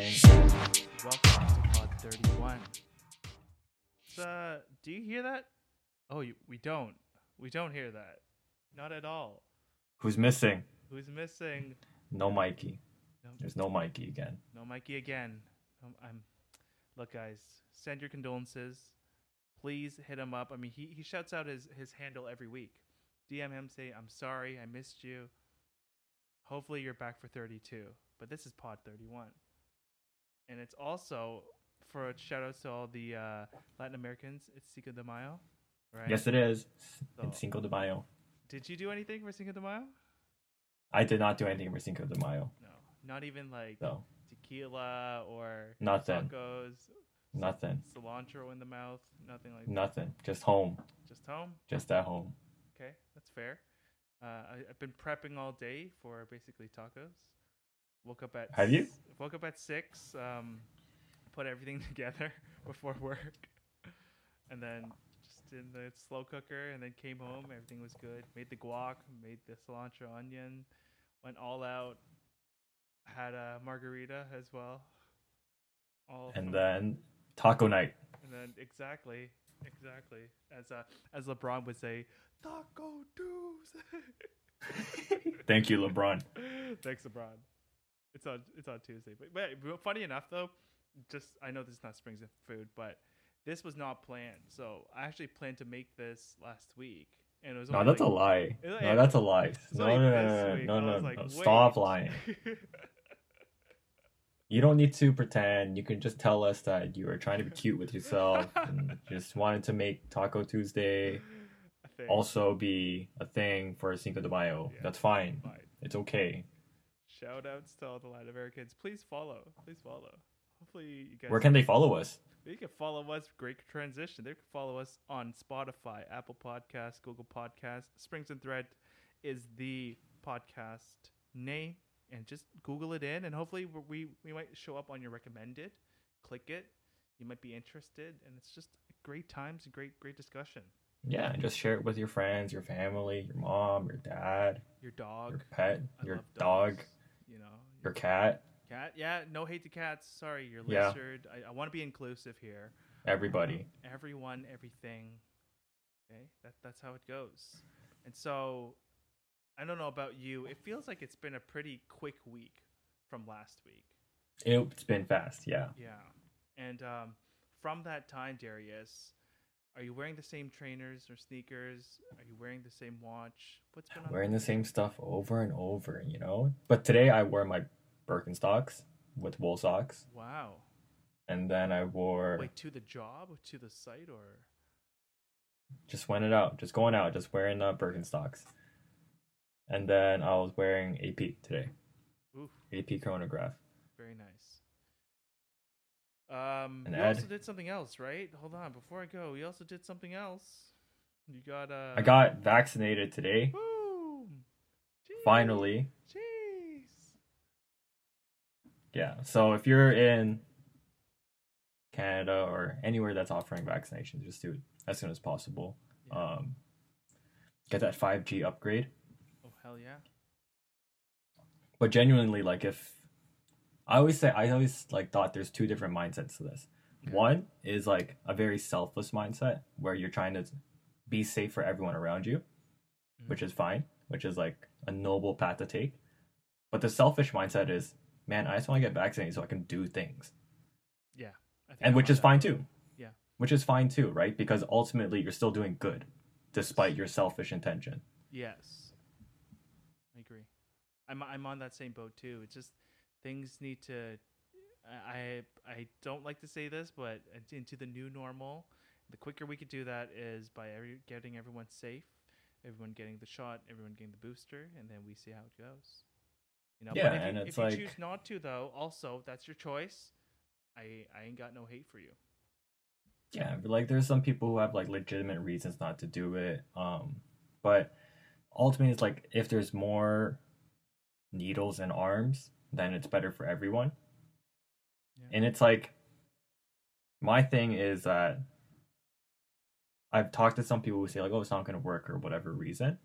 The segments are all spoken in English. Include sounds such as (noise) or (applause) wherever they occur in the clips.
listening. Welcome to Pod 31. Uh, do you hear that? Oh, you, we don't. We don't hear that. Not at all. Who's missing? Who's missing? No Mikey. No, There's no Mikey again. no Mikey again. Um, I'm. Look, guys, send your condolences. Please hit him up. I mean, he, he shouts out his, his handle every week. DM him, say, I'm sorry, I missed you. Hopefully, you're back for 32. But this is Pod 31. And it's also for a shout out to all the uh, Latin Americans. It's Cinco de Mayo, right? Yes, it is. So- It's Cinco de Mayo. Did you do anything for Cinco de Mayo? I did not do anything for Cinco de Mayo. No, not even like So tequila or Nothing. tacos, nothing. cilantro in the mouth, nothing like that. Nothing. Just home. Just home. Just at home. Okay, that's fair. Uh, I, I've been prepping all day for basically tacos. Woke up at Have you? Woke up at six. Um, put everything (laughs) together before work, and then just in the slow cooker, and then came home. Everything was good. Made the guac. Made the cilantro onion. Went all out. Had a margarita as well. All And then taco night. and then exactly, exactly as uh, as LeBron would say, Taco Tuesday. (laughs) Thank you, LeBron. Thanks, LeBron. It's on it's on Tuesday, but, but funny enough though, just I know this is not Springs of food, but this was not planned. So I actually planned to make this last week, and it was No, that's a lie. It- No, that's a lie. No, no, no, no, no, no, like, no. Stop lying. (laughs) You don't need to pretend. You can just tell us that you are trying to be cute with yourself and (laughs) just wanted to make Taco Tuesday also be a thing for Cinco de Mayo. Yeah. That's fine. Fine. It's okay. Shout outs to all the Latin Americans. Please follow. Please follow. Hopefully you guys Where can they follow us? You can follow us. Great transition. They can follow us on Spotify, Apple Podcasts, Google Podcasts. Springs and Thread is the podcast name, and just Google it in, and hopefully we we might show up on your recommended. Click it. You might be interested, and it's just great times great great discussion. Yeah, and just share it with your friends, your family, your mom, your dad, Your dog, your pet, I your dog, you know, your cat, cat. Yeah, no hate to cats. Sorry, your Yeah. lizard. I, I want to be inclusive here. everybody. everyone, everything. Okay, that that's how it goes. And so, I don't know about you. It feels like it's been a pretty quick week from last week. It's been fast, yeah. Yeah, and um, from that time, Darius, are you wearing the same trainers or sneakers? Are you wearing the same watch? What's been on Wearing the same stuff over and over, you know? But today I wore my Birkenstocks with wool socks. Wow. And then I wore Wait, to the job, to the site, or just went it out, just going out, just wearing uh, Birkenstocks. And then I was wearing AP today, oof, AP chronograph. Um, And you Ed? also did something else, right? Hold on, before I go, you also did something else. You got uh. I got vaccinated today, Boom! Jeez, finally. Jeez. Yeah. So if you're in Canada or anywhere that's offering vaccinations, just do it as soon as possible. Yeah. Um, get that 5G upgrade. oh hell yeah! But genuinely, like if I always say, I always like thought there's two different mindsets to this. Okay. One is like a very selfless mindset where you're trying to be safe for everyone around you, Mhm. which is fine, which is like a noble path to take. But the selfish mindset is, man, I just want to get vaccinated so I can do things. Yeah, I think and I'm which is that fine too. Yeah. Which is fine too, right? Because ultimately you're still doing good despite your selfish intention. Yes, I agree. I'm I'm on that same boat too. It's just things need to. I I don't like to say this, but into the new normal. The quicker we could do that is by every, getting everyone safe, everyone getting the shot, everyone getting the booster, and then we see how it goes. You know, Yeah, but if and you, it's if you choose not to, though, also that's your choice. I I ain't got no hate for you. Yeah, but like there's some people who have like legitimate reasons not to do it. Um, but ultimately, it's like if there's more needles and arms, then it's better for everyone. Yeah. And it's like my thing is that I've talked to some people who say like, "Oh, it's not going to work" or whatever reason,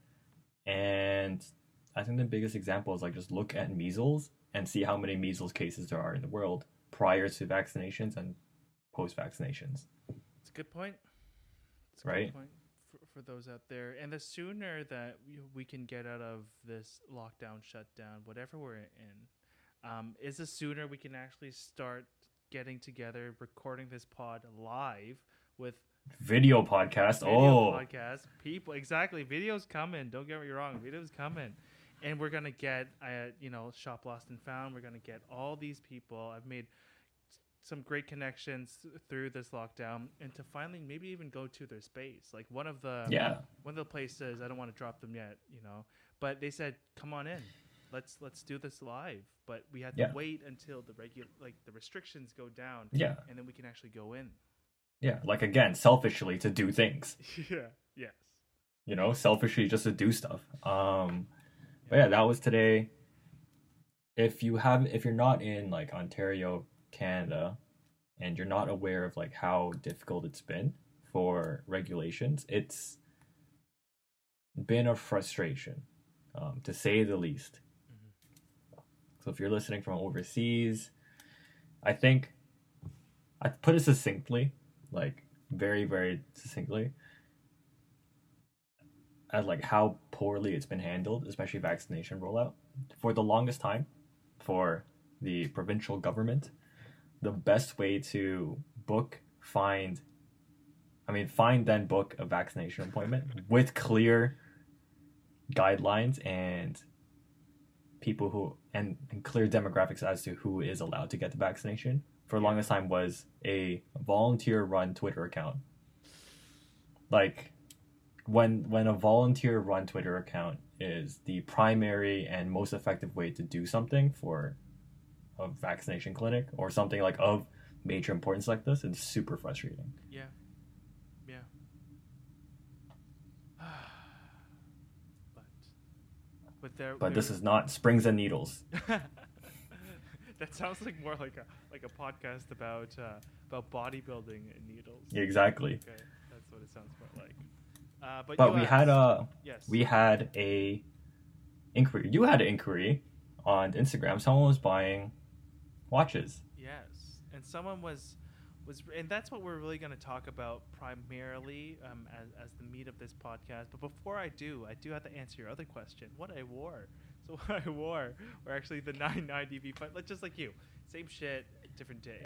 and I think the biggest example is like just look at measles and see how many measles cases there are in the world. prior to vaccinations and post vaccinations. It's a good point. A Right. good point for, for those out there. And the sooner that we, we can get out of this lockdown, shutdown, whatever we're in, um, is the sooner we can actually start getting together, recording this pod live with Video podcast. video oh, podcast. People, exactly. Videos coming. Don't get me wrong. Videos coming. And we're gonna get, uh, you know, shop lost and found. We're gonna get all these people. I've made some great connections through this lockdown, and to finally maybe even go to their space. Like one of the yeah. one of the places. I don't want to drop them yet, you know, but they said, "Come on in, let's let's do this live." But we had to Yeah. wait until the regular, like the restrictions go down, Yeah. and then we can actually go in. Yeah. Like again, selfishly to do things. (laughs) yeah. Yes. You know, selfishly just to do stuff. Um but yeah, that was today. If you have if you're not in like Ontario, Canada, and you're not aware of like how difficult it's been for regulations, it's been a frustration, um, to say the least. So if you're listening from overseas, I think I put it succinctly, like very, very succinctly, as like how poorly it's been handled, especially vaccination rollout. For the longest time, for the provincial government, the best way to book, find, I mean, find then book a vaccination appointment with clear guidelines and people who and, and clear demographics as to who is allowed to get the vaccination for the longest time was a volunteer run Twitter account. Like when when a volunteer run Twitter account is the primary and most effective way to do something for a vaccination clinic or something like of major importance like this, it's super frustrating. Yeah. Yeah. but but there But this is not springs and needles. (laughs) that sounds like more like a like a podcast about uh, about bodybuilding and needles. Exactly. Okay, that's what it sounds more like. Uh, but But we had a yes. we had a inquiry. You had an inquiry on Instagram. Someone was buying watches. Yes, and someone was was, and that's what we're really going to talk about primarily um, as as the meat of this podcast. But before I do, I do have to answer your other question: what I wore. So (laughs) what I wore were actually the (laughs) 990 V five, like just like you, same shit, different day.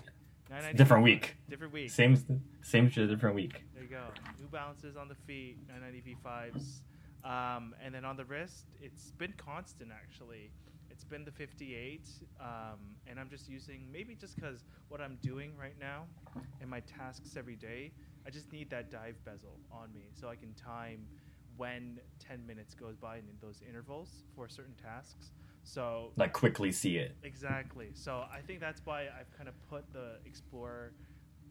990 Different week. Different week. Same same shit, different week. There you go. New Balances on the feet, 990 V5s. Um, and then on the wrist, it's been constant actually. It's been the 58. Um, and I'm just using, maybe just because what I'm doing right now and my tasks every day, I just need that dive bezel on me so I can time when 10 minutes goes by in those intervals for certain tasks. So Like quickly see it. Exactly. So I think that's why I've kind of put the Explorer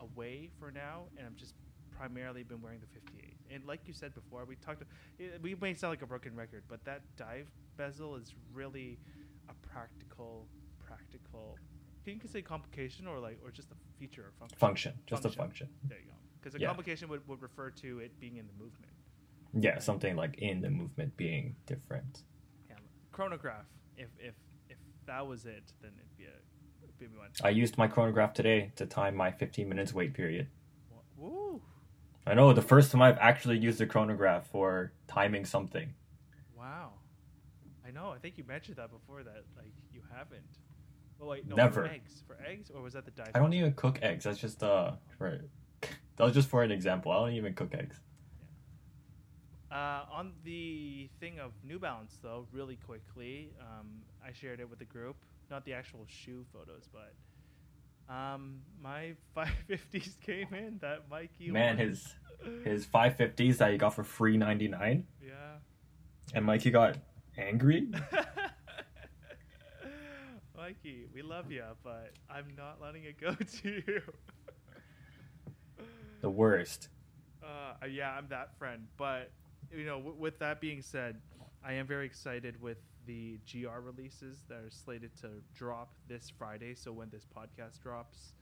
away for now, and I've just primarily been wearing the 58. And like you said before, we talked. it- We may sound like a broken record, but that dive bezel is really a practical, practical. Can you say complication or like, or just a feature or function? Function. Just a function. There you go. Because a Yeah. complication would, would refer to it being in the movement. Yeah, something like in the movement being different. Yeah. Chronograph. If if if that was it, then it'd be a it'd be one. I used my chronograph today to time my 15 minutes wait period. Woo! I know the first time I've actually used a chronograph for timing something. Wow. I know. I think you mentioned that before. That like you haven't. Oh wait, no. Never. For eggs. For eggs, or was that the dive? I don't even cook eggs. That's just uh for (laughs) that was just for an example. I don't even cook eggs. Uh, on the thing of New Balance, though, really quickly, um, I shared it with the group. Not the actual shoe photos, but um, my (laughs) 550s came in. That Mikey. Man, his his 550s that he got for free 99 Yeah. and Mikey got angry. (laughs) Mikey, we love you, but I'm not letting it go (laughs) to you. The worst. Uh, yeah, I'm that friend. But you know, w- with that being said, I am very excited with the GR releases that are slated to drop this Friday. So when this podcast drops,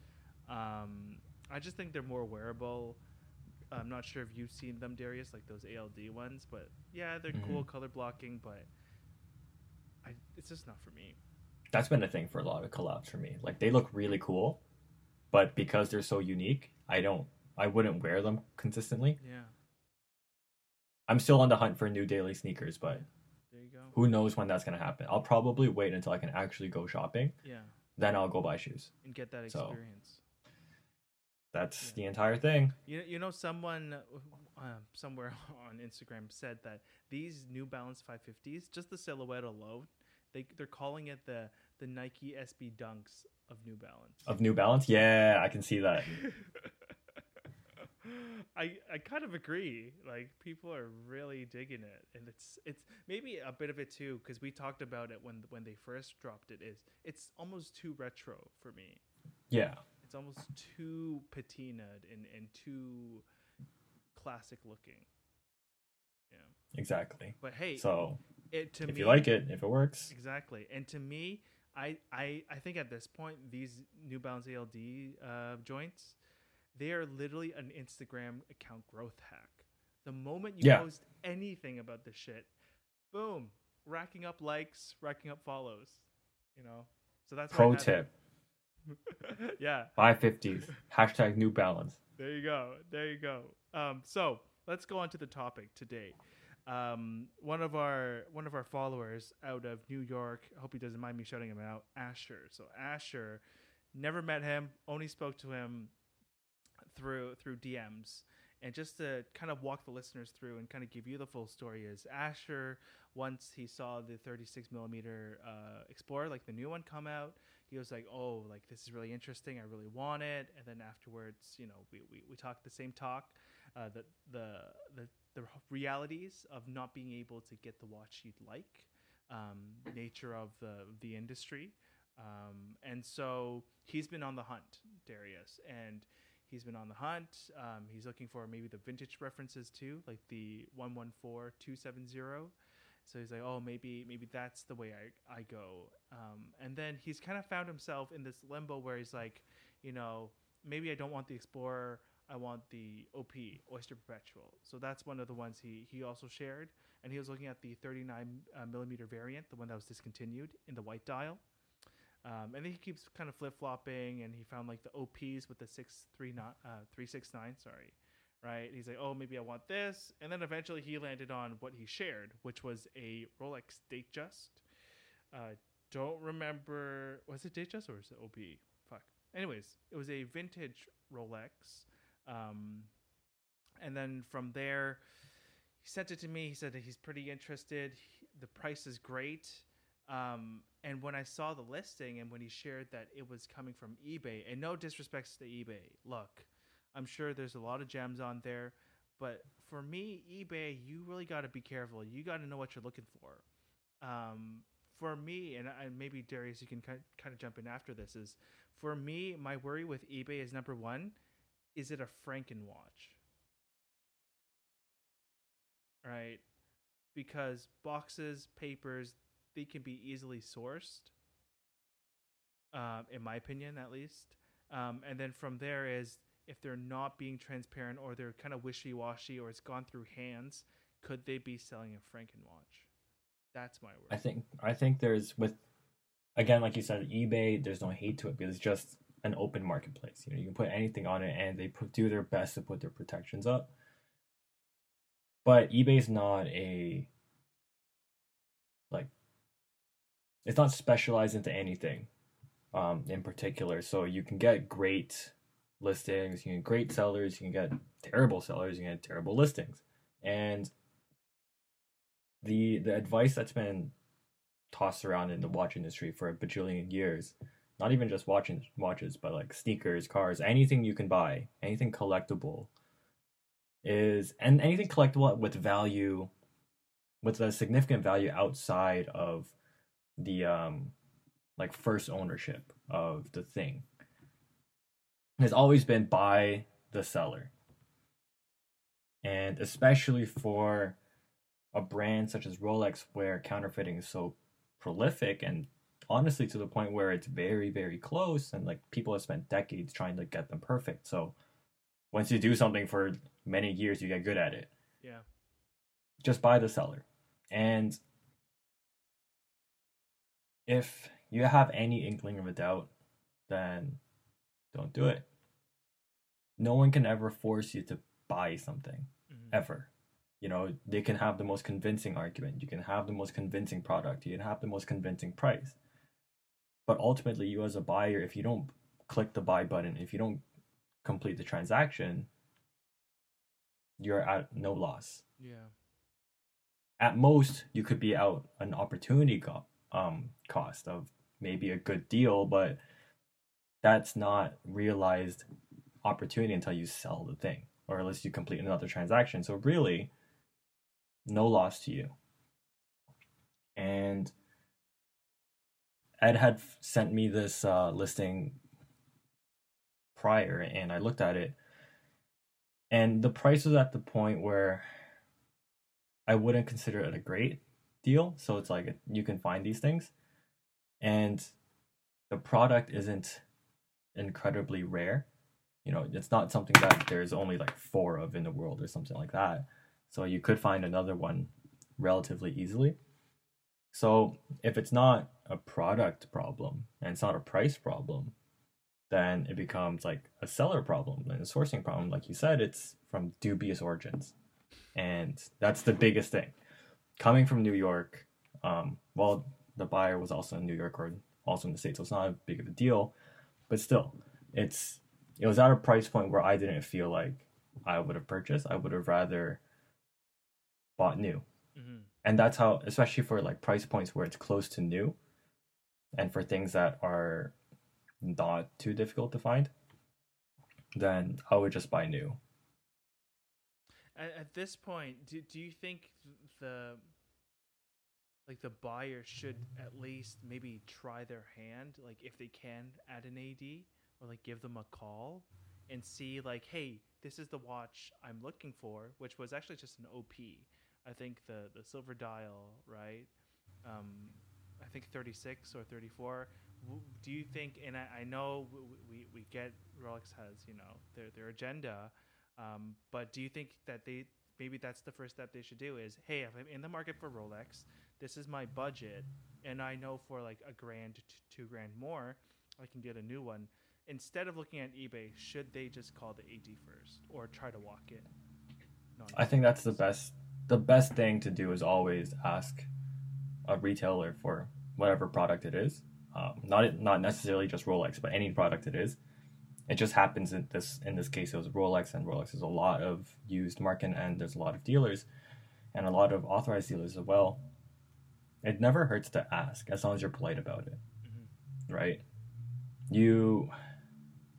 um, I just think they're more wearable. I'm not sure if you've seen them, Darius, like those ALD ones, but yeah, they're cool Mhm. color blocking, but I, it's just not for me. That's been a thing for a lot of collabs for me. Like they look really cool, but because they're so unique, I don't I wouldn't wear them consistently. Yeah. I'm still on the hunt for new daily sneakers, but There you go. who knows when that's gonna happen. I'll probably wait until I can actually go shopping, Yeah. then I'll go buy shoes. And get that So- experience. That's Yeah. the entire thing. You you know someone uh, somewhere (laughs) on Instagram said that these New Balance 550s, just the silhouette alone, they they're calling it the the Nike SB Dunks of New Balance. Of New Balance? Yeah, I can see that. (laughs) I I kind of agree. Like people are really digging it, and it's it's maybe a bit of it too because we talked about it when when they first dropped it. Is it's almost too retro for me. Yeah. It's almost too patinaed and and too classic looking. Yeah, Exactly. but hey, So it to if me you like it, if it works, exactly, and to me, I I I think at this point these New Balance ALD uh, joints, they are literally an Instagram account growth hack. The moment you Yeah. post anything about this shit, boom, racking up likes, racking up follows. You know, so that's pro tip, (laughs) yeah, 550s, hashtag New Balance. there you go. There you go. Um, so let's go on to the topic today. Um, one of our one of our followers out of New York. I hope he doesn't mind me shouting him out. Asher. So Asher, never met him. Only spoke to him through through DMs. And just to kind of walk the listeners through and kind of give you the full story is Asher. Once he saw the 36 millimeter uh, Explorer, like the new one, come out, he was like, "Oh, like this is really interesting. I really want it." And then afterwards, you know, we we, we talked the same talk, uh, the the the the realities of not being able to get the watch you'd like, um, nature of the the industry, um, and so he's been on the hunt, Darius, and he's been on the hunt. Um, he's looking for maybe the vintage references too, like the one one four two seven zero. So he's like, oh, maybe maybe that's the way I, I go. Um, and then he's kind of found himself in this limbo where he's like, you know, maybe I don't want the Explorer. I want the OP Oyster Perpetual. So that's one of the ones he he also shared. And he was looking at the 39 uh, millimeter variant, the one that was discontinued in the white dial. Um, and then he keeps kind of flip flopping, and he found like the OPs with the six three not uh, three six nine. Sorry, right? He's like, oh, maybe I want this, and then eventually he landed on what he shared, which was a Rolex Datejust. Uh, don't remember, was it Datejust or was it OP? Fuck. Anyways, it was a vintage Rolex, um, and then from there, he sent it to me. He said that he's pretty interested. He- the price is great. Um, and when I saw the listing and when he shared that it was coming from eBay, and no disrespects to eBay, look, I'm sure there's a lot of gems on there, but for me, eBay, you really got to be careful. You got to know what you're looking for. Um, for me, and, and maybe Darius, you can kind kind of jump in after this. Is for me, my worry with eBay is number one, is it a Frankenwatch? Right, because boxes, papers, they can be easily sourced. Um, in my opinion, at least. Um, and then from there is if they're not being transparent or they're kind of wishy washy or it's gone through hands, could they be selling a Frankenwatch? That's my word. I think I think there's with again, like you said, eBay. There's no hate to it because it's just an open marketplace. You know, you can put anything on it, and they do their best to put their protections up. But eBay's not a like it's not specialized into anything um, in particular. So you can get great listings, you can get great sellers, you can get terrible sellers, you can get terrible listings, and the the advice that's been tossed around in the watch industry for a bajillion years not even just watching watches but like sneakers cars anything you can buy anything collectible is and anything collectible with value with a significant value outside of the um like first ownership of the thing has always been by the seller. And especially for a brand such as Rolex where counterfeiting is so prolific and honestly to the point where it's very very close and like people have spent decades trying to get them perfect so once you do something for many years you get good at it Yeah. just buy the seller and if you have any inkling of a doubt then don't do it. No one can ever force you to buy something Mhm. ever. You know, they can have the most convincing argument, you can have the most convincing product, you can have the most convincing price. But ultimately, you as a buyer, if you don't click the buy button, if you don't complete the transaction, you're at no loss. Yeah. At most, you could be out an opportunity co- um, cost of maybe a good deal, but that's not realized opportunity until you sell the thing or unless you complete another transaction. So really, no loss to you. And Ed had sent me this uh, listing prior, and I looked at it, and the price was at the point where I wouldn't consider it a great deal. So it's like you can find these things, and the product isn't incredibly rare. You know, it's not something that there's only like four of in the world or something like that. So you could find another one relatively easily. So if it's not a product problem and it's not a price problem, then it becomes like a seller problem and a sourcing problem. Like you said, it's from dubious origins. And that's the biggest thing. Coming from New York, um, well, the buyer was also in New York or also in the States, so it's not a big of a deal. But still, it's it was at a price point where I didn't feel like I would have purchased. I would have rather bought new. hmm And that's how, especially for like price points where it's close to new, and for things that are not too difficult to find, then I would just buy new. At, at this point, do, do you think the like the buyer should at least maybe try their hand, like if they can at an AD, or like give them a call and see like, hey, this is the watch I'm looking for, which was actually just an OP. I think the the silver dial, right? Um, I think 36 or 34. Do you think? And I, I know we we get Rolex has you know their their agenda, um, but do you think that they maybe that's the first step they should do is hey if I'm in the market for Rolex, this is my budget, and I know for like a grand to two grand more, I can get a new one. Instead of looking at eBay, should they just call the AD first or try to walk in? I think that's the best. The best thing to do is always ask a retailer for whatever product it is. Um, not not necessarily just Rolex, but any product it is. It just happens in this in this case it was Rolex, and Rolex is a lot of used market, and there's a lot of dealers, and a lot of authorized dealers as well. It never hurts to ask as long as you're polite about it, Mhm. right? You,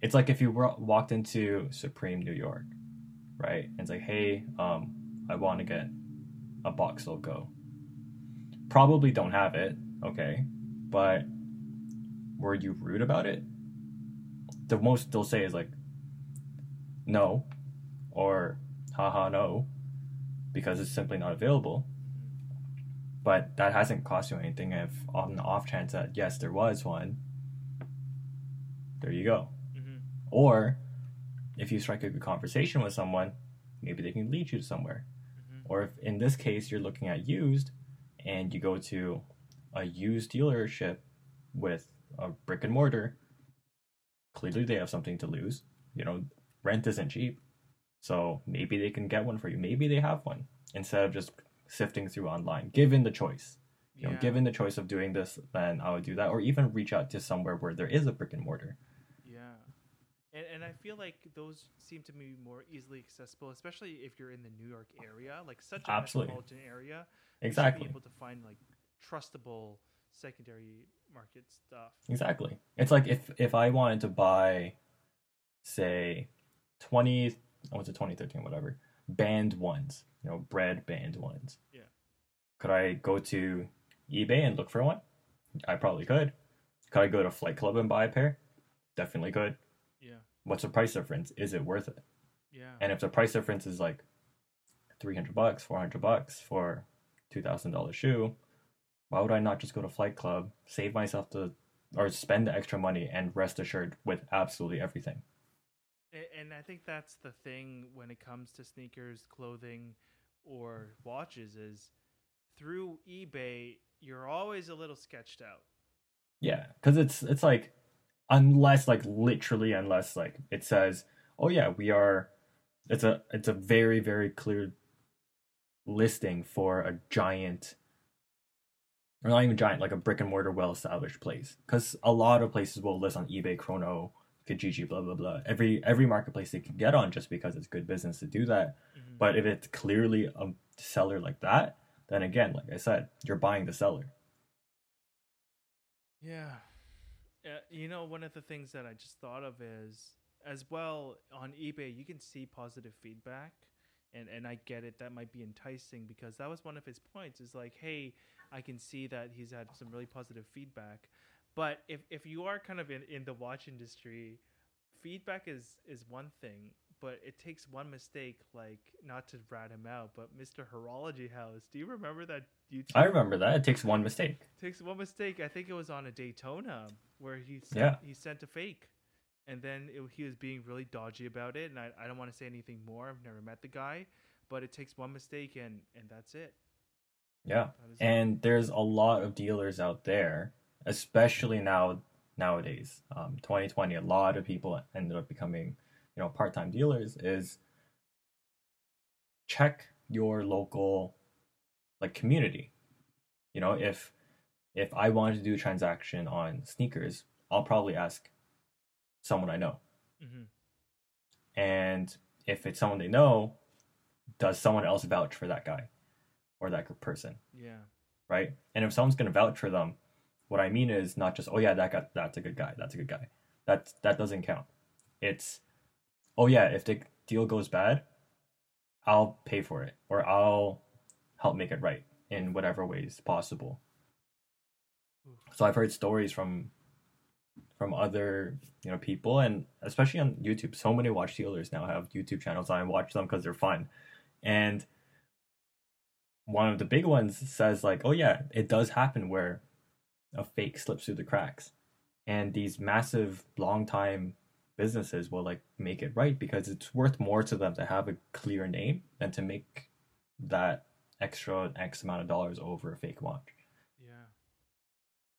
it's like if you wa- walked into Supreme New York, right? And it's like, hey, um, I want to get a box logo. Probably don't have it, okay, but were you rude about it? The most they'll say is like, no, or haha no, because it's simply not available. But that hasn't cost you anything. If on the off chance that yes, there was one, there you go. Mhm. Or if you strike a good conversation with someone, maybe they can lead you to somewhere. Or if in this case you're looking at used and you go to a used dealership with a brick and mortar, clearly they have something to lose. You know, rent isn't cheap. So maybe they can get one for you. Maybe they have one instead of just sifting through online. Given the choice, you know, Yeah. given the choice of doing this, then I would do that, or even reach out to somewhere where there is a brick and mortar. And, and I feel like those seem to be more easily accessible, especially if you're in the New York area, like such a Absolutely. metropolitan area. you should Exactly. Be able to find like trustable secondary market stuff. Exactly. It's like if if I wanted to buy, say, twenty, oh, was it twenty thirteen, whatever, band ones, you know, bread band ones. Yeah. Could I go to eBay and look for one? I probably could. Could I go to Flight Club and buy a pair? Definitely could. What's the price difference? Is it worth it? Yeah. And if the price difference is like three hundred bucks, four hundred bucks for two thousand dollar shoe, why would I not just go to Flight Club, save myself the or spend the extra money and rest assured with absolutely everything? And I think that's the thing when it comes to sneakers, clothing, or watches is through eBay, you're always a little sketched out. Yeah, because it's it's like unless like literally unless like it says oh yeah we are it's a it's a very very clear listing for a giant or not even giant like a brick and mortar well established place because a lot of places will list on ebay chrono kijiji blah blah blah every every marketplace they can get on just because it's good business to do that Mhm. but if it's clearly a seller like that then again like i said you're buying the seller Yeah. Uh, you know, one of the things that I just thought of is as well on eBay, you can see positive feedback. And, and I get it. That might be enticing because that was one of his points. Is like, hey, I can see that he's had some really positive feedback. But if, if you are kind of in, in the watch industry, feedback is is one thing, but it takes one mistake. Like, not to rat him out, but Mr. Horology House. Do you remember that YouTube? i remember that it takes one mistake takes one mistake. I think it was on a Daytona where he sent, Yeah. he sent a fake, and then it, he was being really dodgy about it. And I, I don't want to say anything more. I've never met the guy, but it takes one mistake and and that's it. yeah That is it. and there's a lot of dealers out there especially now nowadays um, 2020 a lot of people ended up becoming you know part-time dealers is check your local like community you know if if i wanted to do a transaction on sneakers i'll probably ask someone i know Mhm. and if it's someone they know does someone else vouch for that guy or that person yeah, right? And if someone's gonna vouch for them, what I mean is not just oh yeah that guy that's a good guy that's a good guy that that doesn't count. It's oh yeah if the deal goes bad, I'll pay for it or I'll help make it right in whatever ways possible. So I've heard stories from from other you know people and especially on YouTube. So many watch dealers now have YouTube channels. I watch them because they're fun, and one of the big ones says like, "Oh yeah, it does happen where a fake slips through the cracks," and these massive long time businesses will like make it right because it's worth more to them to have a clear name than to make that extra X amount of dollars over a fake watch. yeah.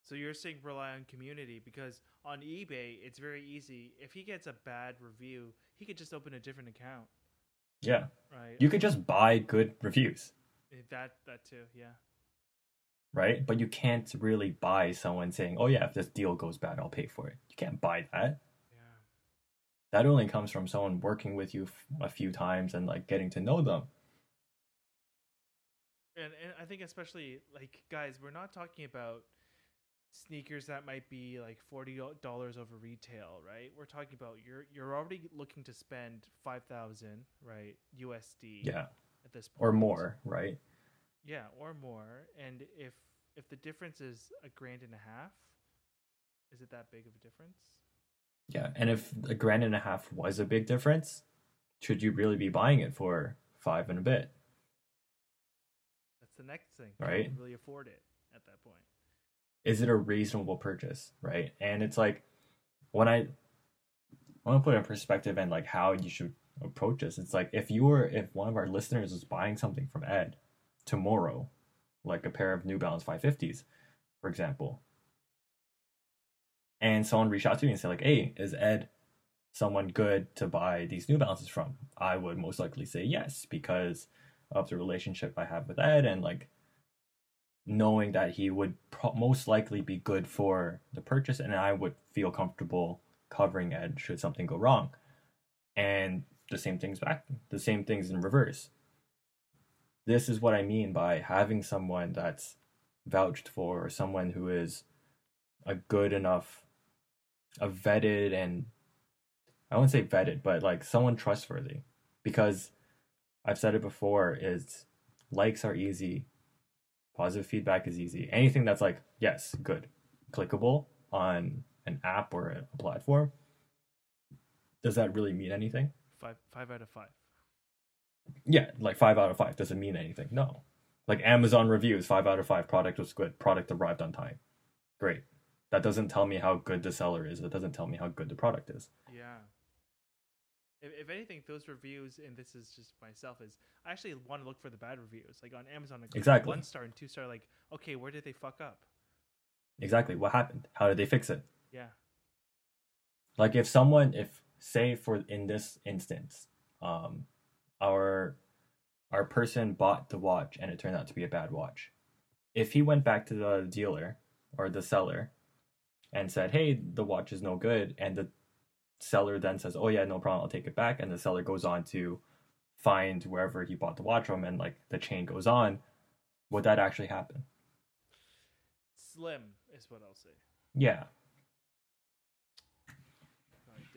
So you're saying rely on community because on eBay it's very easy. If he gets a bad review, he could just open a different account, Yeah, right? you could just buy good reviews, Eh, that that too. Yeah, right? But you can't really buy someone saying, "Oh yeah, if this deal goes bad, I'll pay for it." You can't buy that. yeah. That only comes from someone working with you f- a few times and like getting to know them. And, and I think especially like guys, we're not talking about sneakers that might be like forty dollars over retail, right? We're talking about you're you're already looking to spend five thousand, right, USD, Yeah, at this point, or more, right? yeah, or more. And if if the difference is a grand and a half, is it that big of a difference? Yeah, and if a grand and a half was a big difference, should you really be buying it for five and a bit? The next thing, Right. you really afford it at that point. Is it a reasonable purchase, right? And it's like when I I want to put it in perspective and like how you should approach this. It's like if you were if one of our listeners was buying something from Ed tomorrow, like a pair of New Balance 550s, for example, and someone reached out to me and said like, "Hey, is Ed someone good to buy these New Balances from?" I would most likely say yes because of the relationship I have with Ed and like knowing that he would pro- most likely be good for the purchase and I would feel comfortable covering Ed should something go wrong. And the same things back, the same things in reverse. This is what I mean by having someone that's vouched for or someone who is a good enough, a vetted and I wouldn't say vetted, but like someone trustworthy. Because I've said it before, is likes are easy, positive feedback is easy. Anything that's like, yes, good, clickable on an app or a platform, does that really mean anything? Five five out of five. Yeah, like five out of five. Does it mean anything? No. Like Amazon reviews, five out of five. Product was good. Product arrived on time. Great. That doesn't tell me how good the seller is. It doesn't tell me how good the product is. Yeah. If, if anything, those reviews, and this is just myself, is I actually want to look for the bad reviews. Like on Amazon, click Exactly. one star and two star. Like, okay, where did they fuck up? Exactly. What happened? How did they fix it? Yeah. Like if someone, if say for in this instance, um, our our person bought the watch and it turned out to be a bad watch. If he went back to the dealer or the seller and said, "Hey, the watch is no good," and the seller then says, "Oh yeah, no problem, I'll take it back," and the seller goes on to find wherever he bought the watch from, and like the chain goes on, would that actually happen? Slim is what I'll say. Yeah,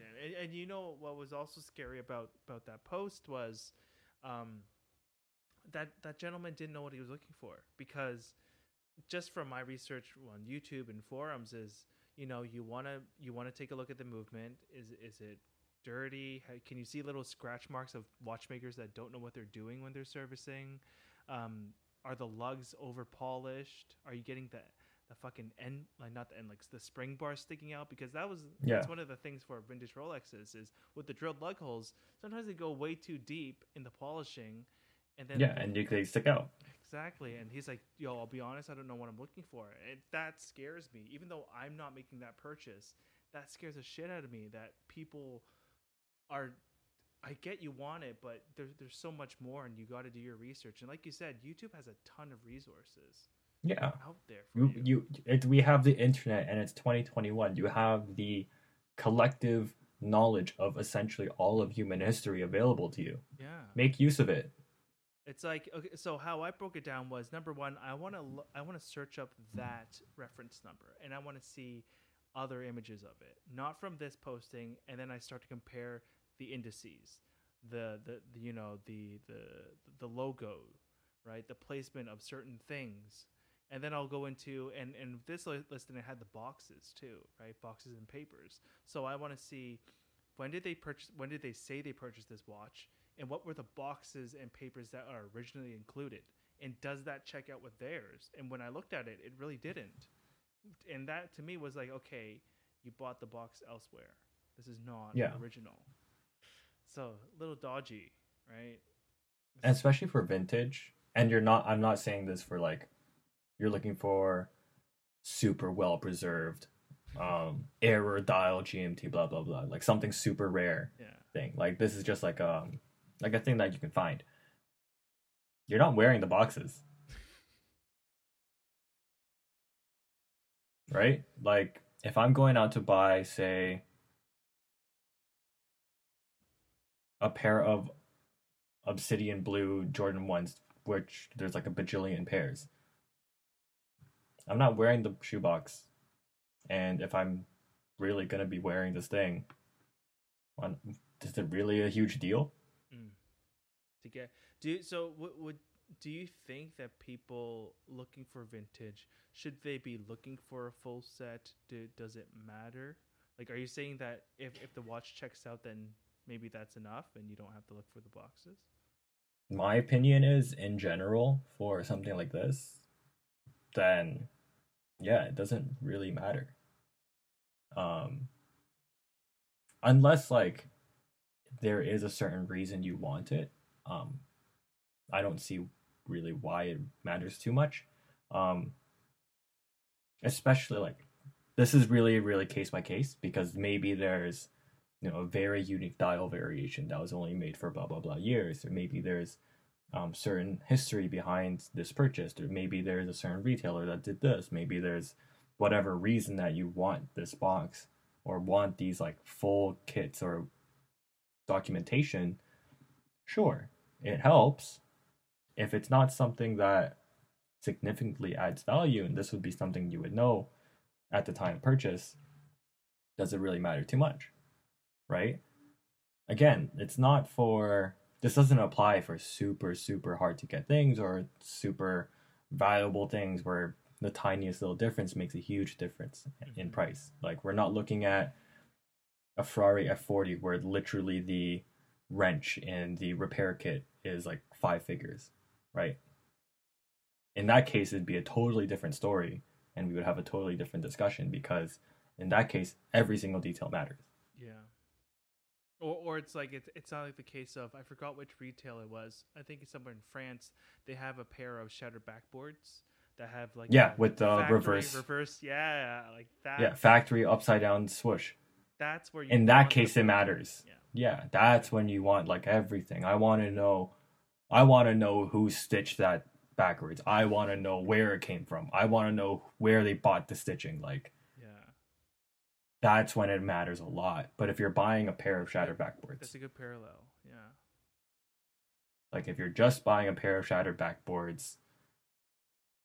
God. And, and you know what was also scary about about that post was, um, that that gentleman didn't know what he was looking for because just from my research on YouTube and forums is you know you want to you want to take a look at the movement. Is is it dirty? How, can you see little scratch marks of watchmakers that don't know what they're doing when they're servicing? Um, are the lugs over polished are you getting the the fucking end like not the end like the spring bar sticking out? Because that was Yeah. that's one of the things for vintage Rolexes is with the drilled lug holes sometimes they go way too deep in the polishing and then yeah, and you, they stick out. Exactly. And he's like, yo, I'll be honest, I don't know what I'm looking for. And that scares me. Even though I'm not making that purchase, that scares the shit out of me that people are I get you want it, but there, there's so much more and you got to do your research. And like you said, YouTube has a ton of resources Yeah, out there for you, you. you it, we have the internet, and it's 2021. You have the collective knowledge of essentially all of human history available to you. Yeah. Make use of it. It's like okay, so how I broke it down was number one, I want to mm-hmm. I want to search up that reference number, and I want to see other images of it, not from this posting, and then I start to compare the indices, the the, the you know the the the logo, right, the placement of certain things, and then I'll go into and and this li- listing it had the boxes too, right, boxes and papers. So I want to see when did they purchase, when did they say they purchased this watch, and what were the boxes and papers that are originally included? And does that check out with theirs? And when i looked at it it really didn't. And that to me was like okay you bought the box elsewhere. This is not Yeah. original. So a little dodgy right? Especially for vintage and you're not i'm not saying this for like you're looking for super well preserved um error dial gmt blah blah blah like something super rare yeah. thing. Like this is just like um like a thing that you can find. You're not wearing the boxes. Right? Like if i'm going out to buy say a pair of obsidian blue jordan ones which there's like a bajillion pairs i'm not wearing the shoebox. And if i'm really going to be wearing this thing is it really a huge deal to get do you, so would, would do you think that people looking for vintage should they be looking for a full set? Do, does it matter? Like are you saying that if, if the watch checks out then maybe that's enough and you don't have to look for the boxes? My opinion is in general for something like this then yeah it doesn't really matter. Um unless like there is a certain reason you want it um i don't see really why it matters too much. Um especially like this is really really case by case because maybe there's you know a very unique dial variation that was only made for blah blah blah years. Or maybe there's um, certain history behind this purchase. Or maybe there's a certain retailer that did this. Maybe there's whatever reason that you want this box or want these like full kits or documentation sure it helps. If it's not something that significantly adds value and this would be something you would know at the time of purchase does it really matter too much right? Again it's not for this doesn't apply for super super hard to get things or super valuable things where the tiniest little difference makes a huge difference in price. Like we're not looking at a ferrari f40 where literally the wrench in the repair kit is like five figures right in that case it'd be a totally different story and we would have a totally different discussion because in that case every single detail matters Yeah. Or, or it's like it's it's not like the case of I forgot which retail it was. I think it's somewhere in France. They have a pair of shattered backboards that have like Yeah, with the factory reverse- reverse. Yeah, like that. yeah factory upside down swoosh that's where you In that case, it matters. Yeah. Yeah, that's when you want like everything. I want to know. I want to know who stitched that backwards. I want to know where it came from. I want to know where they bought the stitching. Like Yeah. that's when it matters a lot. But if you're buying a pair of shattered backboards, That's a good parallel. Yeah. like if you're just buying a pair of shattered backboards,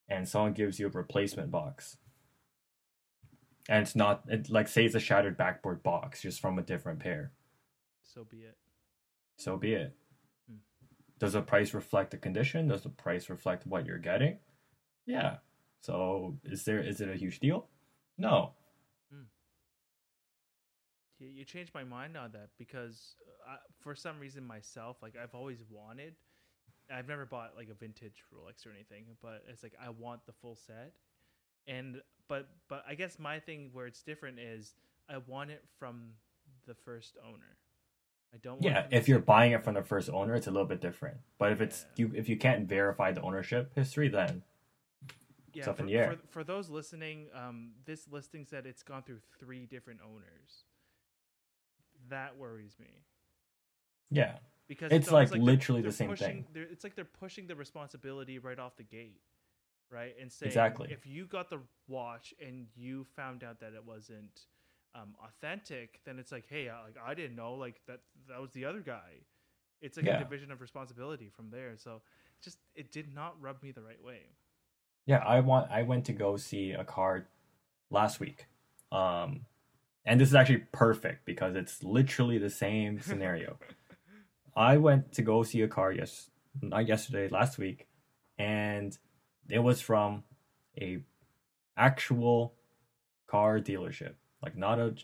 and someone gives you a replacement box, and it's not it, like say it's a shattered backboard box just from a different pair, So be it. so be it. Hmm. Does the price reflect the condition? Does the price reflect what you're getting? Yeah. So is there is it a huge deal? No. You, you changed my mind on that because uh, I, for some reason myself, like I've always wanted. I've never bought like a vintage Rolex or anything, but it's like I want the full set. And but but I guess my thing where it's different is I want it from the first owner. I don't. Want Yeah, it from the if you're buying it from the first owner, it's a little bit different. But if it's Yeah. you if you can't verify the ownership history, then yeah, up for, in the air. For, for those listening, um, this listing said it's gone through three different owners. That worries me. yeah. because It's, almost like, they're- literally the same pushing- thing. It's like they're pushing the responsibility right off the gate, right? And saying, Exactly. if you got the watch and you found out that it wasn't um, authentic, then it's like, hey, I, like I didn't know, like that that was the other guy. It's like Yeah. a division of responsibility from there. So just it did not rub me the right way. Yeah, I want I went to go see a car last week. Um and this is actually perfect because it's literally the same (laughs) scenario. I went to go see a car yes not yesterday, last week, and it was from a actual car dealership. Like not a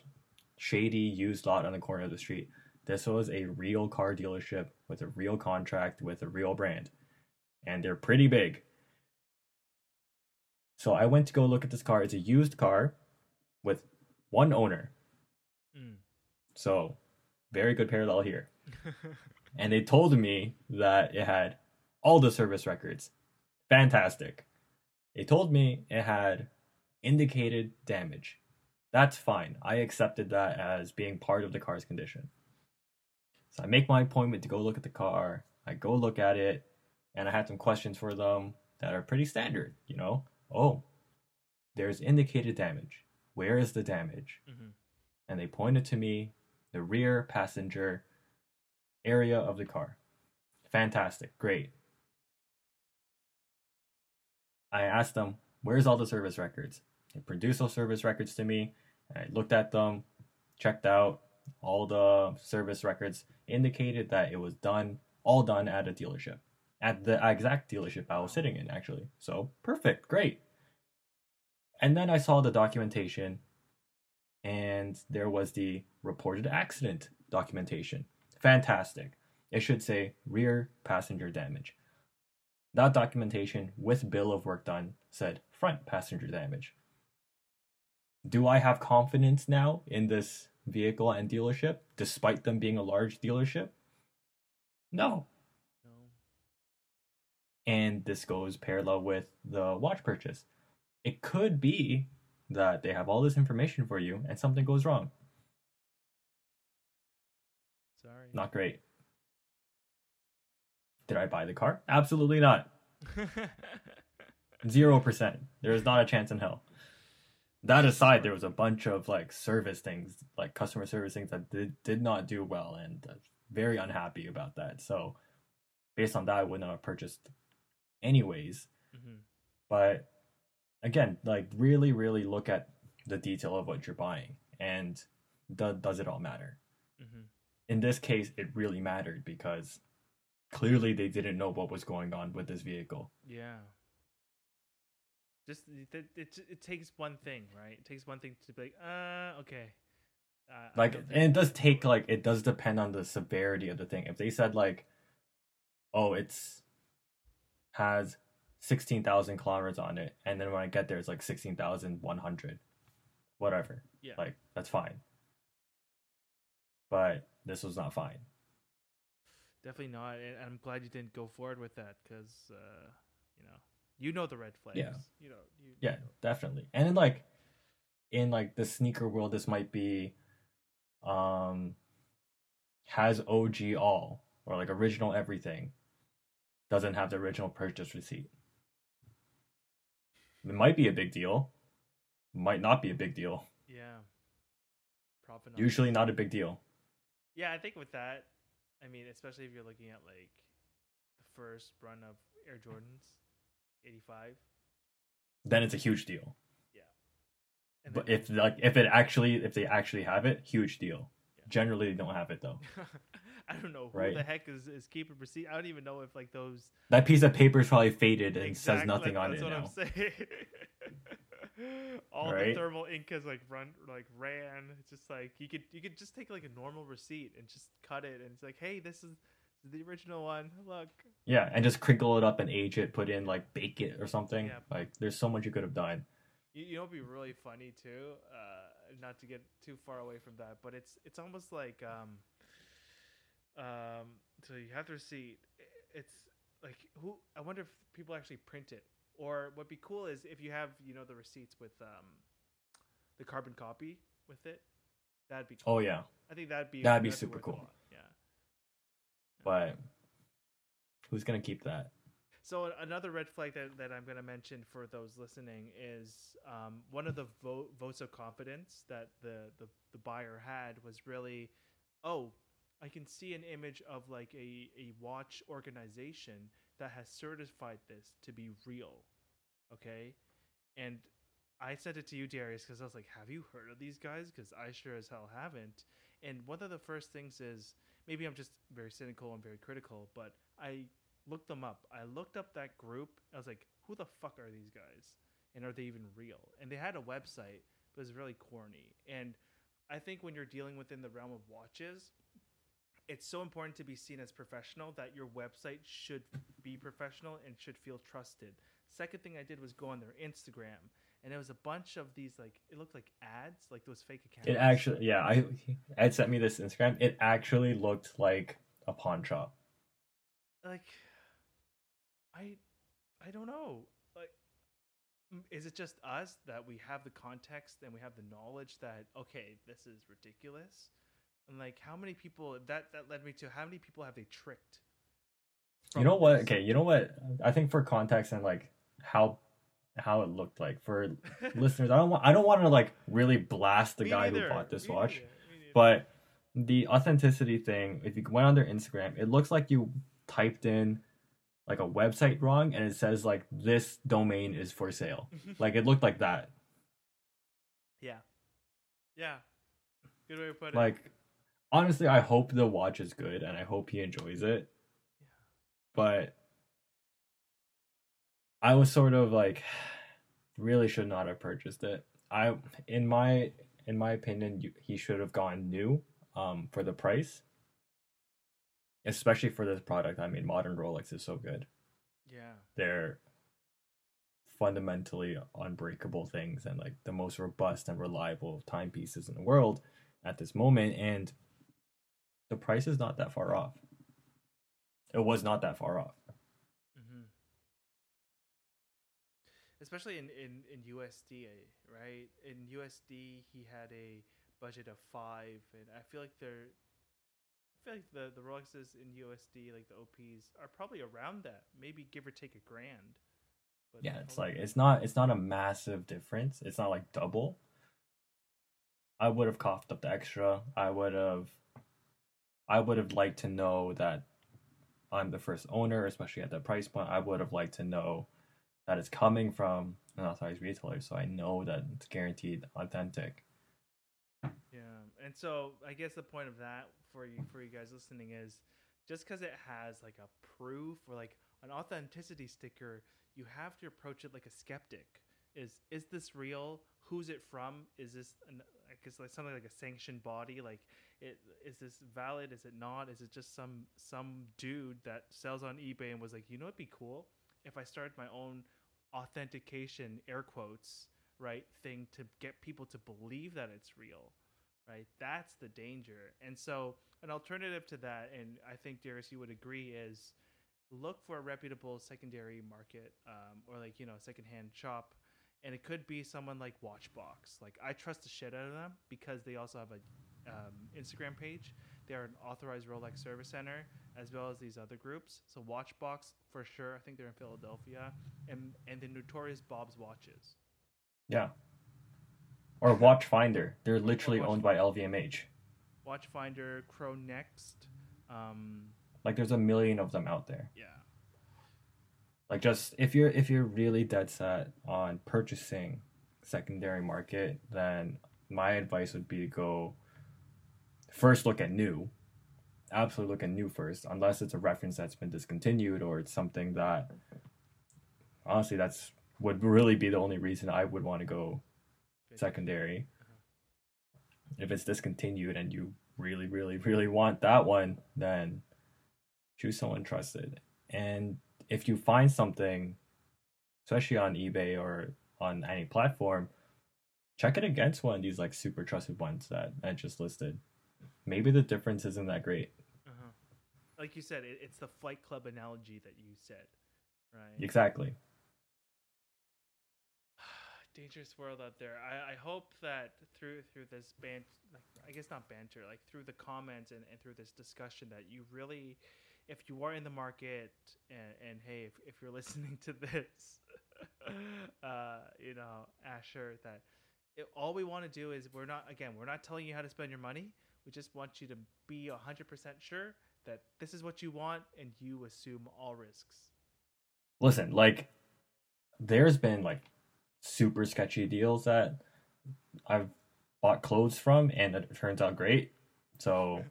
shady used lot on the corner of the street. This was a real car dealership with a real contract with a real brand. And they're pretty big. So I went to go look at this car. It's a used car with one owner. Mm. So very good parallel here. (laughs) And they told me that it had all the service records. Fantastic. They told me it had indicated damage. That's fine. I accepted that as being part of the car's condition. So I make my appointment to go look at the car. I go look at it, and I had some questions for them that are pretty standard, you know? Oh, there's indicated damage. Where is the damage? hmm and they pointed to me the rear passenger area of the car. Fantastic, great. I asked them, Where's all the service records? They produced those service records to me. I looked at them, checked out all the service records, indicated that it was done, all done at a dealership, at the exact dealership I was sitting in, actually. So, perfect, great. And then I saw the documentation and there was the reported accident documentation. Fantastic. It should say rear passenger damage. That documentation with bill of work done said front passenger damage. Do I have confidence now in this vehicle and dealership despite them being a large dealership? No. No. And this goes parallel with the watch purchase. It could be that they have all this information for you and something goes wrong. Sorry. Not great. Did I buy the car? Absolutely not. (laughs) Zero percent. There is not a chance in hell. That aside, there was a bunch of like service things, like customer service things that did, did not do well, and very unhappy about that. So, based on that, I would not have purchased anyways. hmm But again, like really, really look at the detail of what you're buying, and do, does it all matter? hmm in this case, it really mattered because clearly they didn't know what was going on with this vehicle. Yeah. Just it, it, it takes one thing, right? It takes one thing to be like, uh, okay. Uh, Like, and it does take like it does depend on the severity of the thing. If they said like, oh, it's has sixteen thousand kilometers on it, and then when I get there, it's like sixteen thousand one hundred, whatever. Yeah. Like that's fine. But this was not fine. Definitely not. And I'm glad you didn't go forward with that because, uh, you know, you know the red flags. Yeah. You know. You, you Yeah, know. definitely. And in like in like the sneaker world, this might be um, has OG all or like original everything, doesn't have the original purchase receipt. It might be a big deal, might not be a big deal. Yeah. Usually not a big deal. Yeah, I think with that, I mean, especially if you're looking at like the first run of Air Jordans, '85. Then it's a huge deal. And But if like if it actually if they actually have it, huge deal. Yeah. Generally, they don't have it though. (laughs) I don't know who Right. the heck is is keeping receipt. I don't even know if like those That piece of paper is probably faded and Exact- says nothing on that's it what now. I'm saying. (laughs) All Right? the thermal ink has like run like ran. It's just like you could you could just take like a normal receipt and just cut it and it's like, hey, this is the original one. Look. Yeah, and just crinkle it up and age it, put in like bake it or something. Yeah. Like there's so much you could have done. You, you know, it'd be really funny too. Uh, not to get too far away from that, but it's it's almost like um, um. So you have the receipt. It's like who? I wonder if people actually print it, or what'd be cool is if you have you know the receipts with um, the carbon copy with it. That'd be cool. Oh yeah, I think that'd be That'd be super cool. Yeah. but who's gonna keep that? So another red flag that, that I'm going to mention for those listening is um, one of the vo- votes of confidence that the, the, the buyer had was really, oh, I can see an image of like a, a watch organization that has certified this to be real. Okay. And I sent it to you, Darius, because I was like, have you heard of these guys? Because I sure as hell haven't. And one of the first things is maybe I'm just very cynical and very critical, but I looked them up. I looked up that group. I was like, who the fuck are these guys? And are they even real? And they had a website, but it was really corny. And I think when you're dealing within the realm of watches, it's so important to be seen as professional that your website should be professional and should feel trusted. Second thing I did was go on their Instagram, and it was a bunch of these like it looked like ads, like those fake accounts. It actually, yeah, I Ed sent me this Instagram. It actually looked like a pawn shop. like i i don't know like is it just us that we have the context and we have the knowledge that okay this is ridiculous and like how many people that that led me to how many people have they tricked You know what? Okay, you know what? I think for context and like how how it looked like for (laughs) listeners, I don't want I don't want to like really blast the Me guy neither, who bought this me watch. neither, neither. But the authenticity thing, if you went on their Instagram, it looks like you typed in like a website wrong and it says like this domain is for sale. (laughs) Like it looked like that. yeah yeah good way to put it Like honestly, I hope the watch is good and I hope he enjoys it. yeah. But I was sort of like (sighs) really should not have purchased it. I in my in my opinion, you, he should have gone new um for the price. Especially for this product. I mean, modern Rolex is so good. yeah They're fundamentally unbreakable things and like the most robust and reliable timepieces in the world at this moment and the price is not that far off. It was not that far off. hmm Especially in, in, in USD, right? In USD, he had a budget of five, and I feel like they're, I feel like the the Rolexes in USD, like the OPs, are probably around that, maybe give or take a grand. But Yeah, it's like it's not it's not a massive difference. It's not like double. I would have coughed up the extra. I would have I would have liked to know that I'm the first owner, especially at that price point. I would have liked to know that it's coming from an authorized retailer, so I know that it's guaranteed authentic. Yeah, and so I guess the point of that for you for you guys listening is just because it has like a proof or like an authenticity sticker, you have to approach it like a skeptic. Is is this real? Who's it from? Is this an, I guess like something like a sanctioned body? Like it is this valid? Is it not? Is it just some some dude that sells on eBay and was like, you know, it'd be cool? If I started my own authentication air quotes right thing to get people to believe that it's real right? That's the danger. And so an alternative to that and i think darius you would agree is look for a reputable secondary market um, or like you know secondhand shop. And it could be someone like watchbox. Like i trust the shit out of them because they also have a um, Instagram page. They are an authorized Rolex service center, as well as these other groups. So Watchbox for sure. I think they're in Philadelphia, and and the notorious Bob's watches. Yeah. Or Watchfinder. They're literally Watch- owned by LVMH. Watchfinder, Crow Next. Um, Like there's a million of them out there. yeah. Like just if you're if you're really dead set on purchasing secondary market, then my advice would be to go first look at new. Absolutely look at new first, unless it's a reference that's been discontinued or it's something that honestly that's would really be the only reason I would want to go secondary. If it's discontinued and you really, really, really want that one, then choose someone trusted. And if you find something, especially on eBay or on any platform, check it against one of these like super trusted ones that I just listed. Maybe the difference isn't that great. Uh-huh. Like you said, it, it's the Fight Club analogy that you said, right? Exactly. (sighs) dangerous world out there. I, I hope that through through this like I guess not banter, like through the comments and, and through this discussion, that you really, if you are in the market and, and hey, if, if you're (laughs) listening to this, (laughs) uh, you know, Asher, that it, all we want to do is we're not again we're not telling you how to spend your money. We just want you to be hundred percent sure that this is what you want and you assume all risks. Listen, like there's been like super sketchy deals that I've bought clothes from and it turns out great. So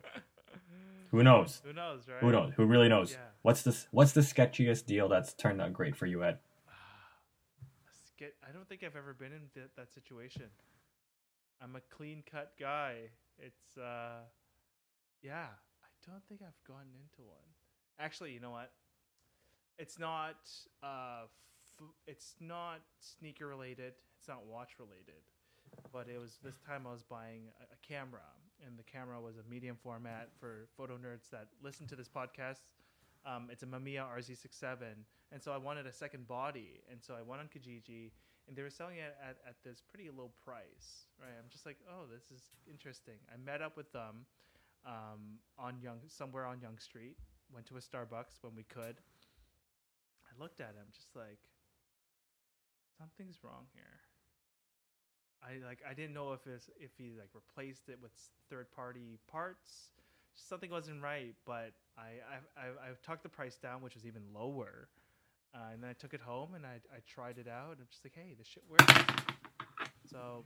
who (laughs) knows? Who knows, right? Who knows? Who really knows? Yeah. What's this what's the sketchiest deal that's turned out great for you, Ed? Ah, Skit. I don't think I've ever been in th- that situation. I'm a clean cut guy. It's uh, yeah. I don't think I've gotten into one. Actually, you know what? It's not uh, f- it's not sneaker related. It's not watch related. But it was this time I was buying a, a camera, and the camera was a medium format for photo nerds that listen to this podcast. Um, it's a Mamiya RZ67, and so I wanted a second body, and so I went on Kijiji, and they were selling it at, at this pretty low price, right? I'm just like, oh, this is interesting. I met up with them um, on Yonge, somewhere on Yonge Street. Went to a Starbucks when we could. I looked at him, just like, something's wrong here. I like, I didn't know if it's, if he like replaced it with third party parts something wasn't right, but I I, I, I talked the price down, which was even lower. Uh, and then I took it home and I, I tried it out. And I'm just like, hey, this shit works. So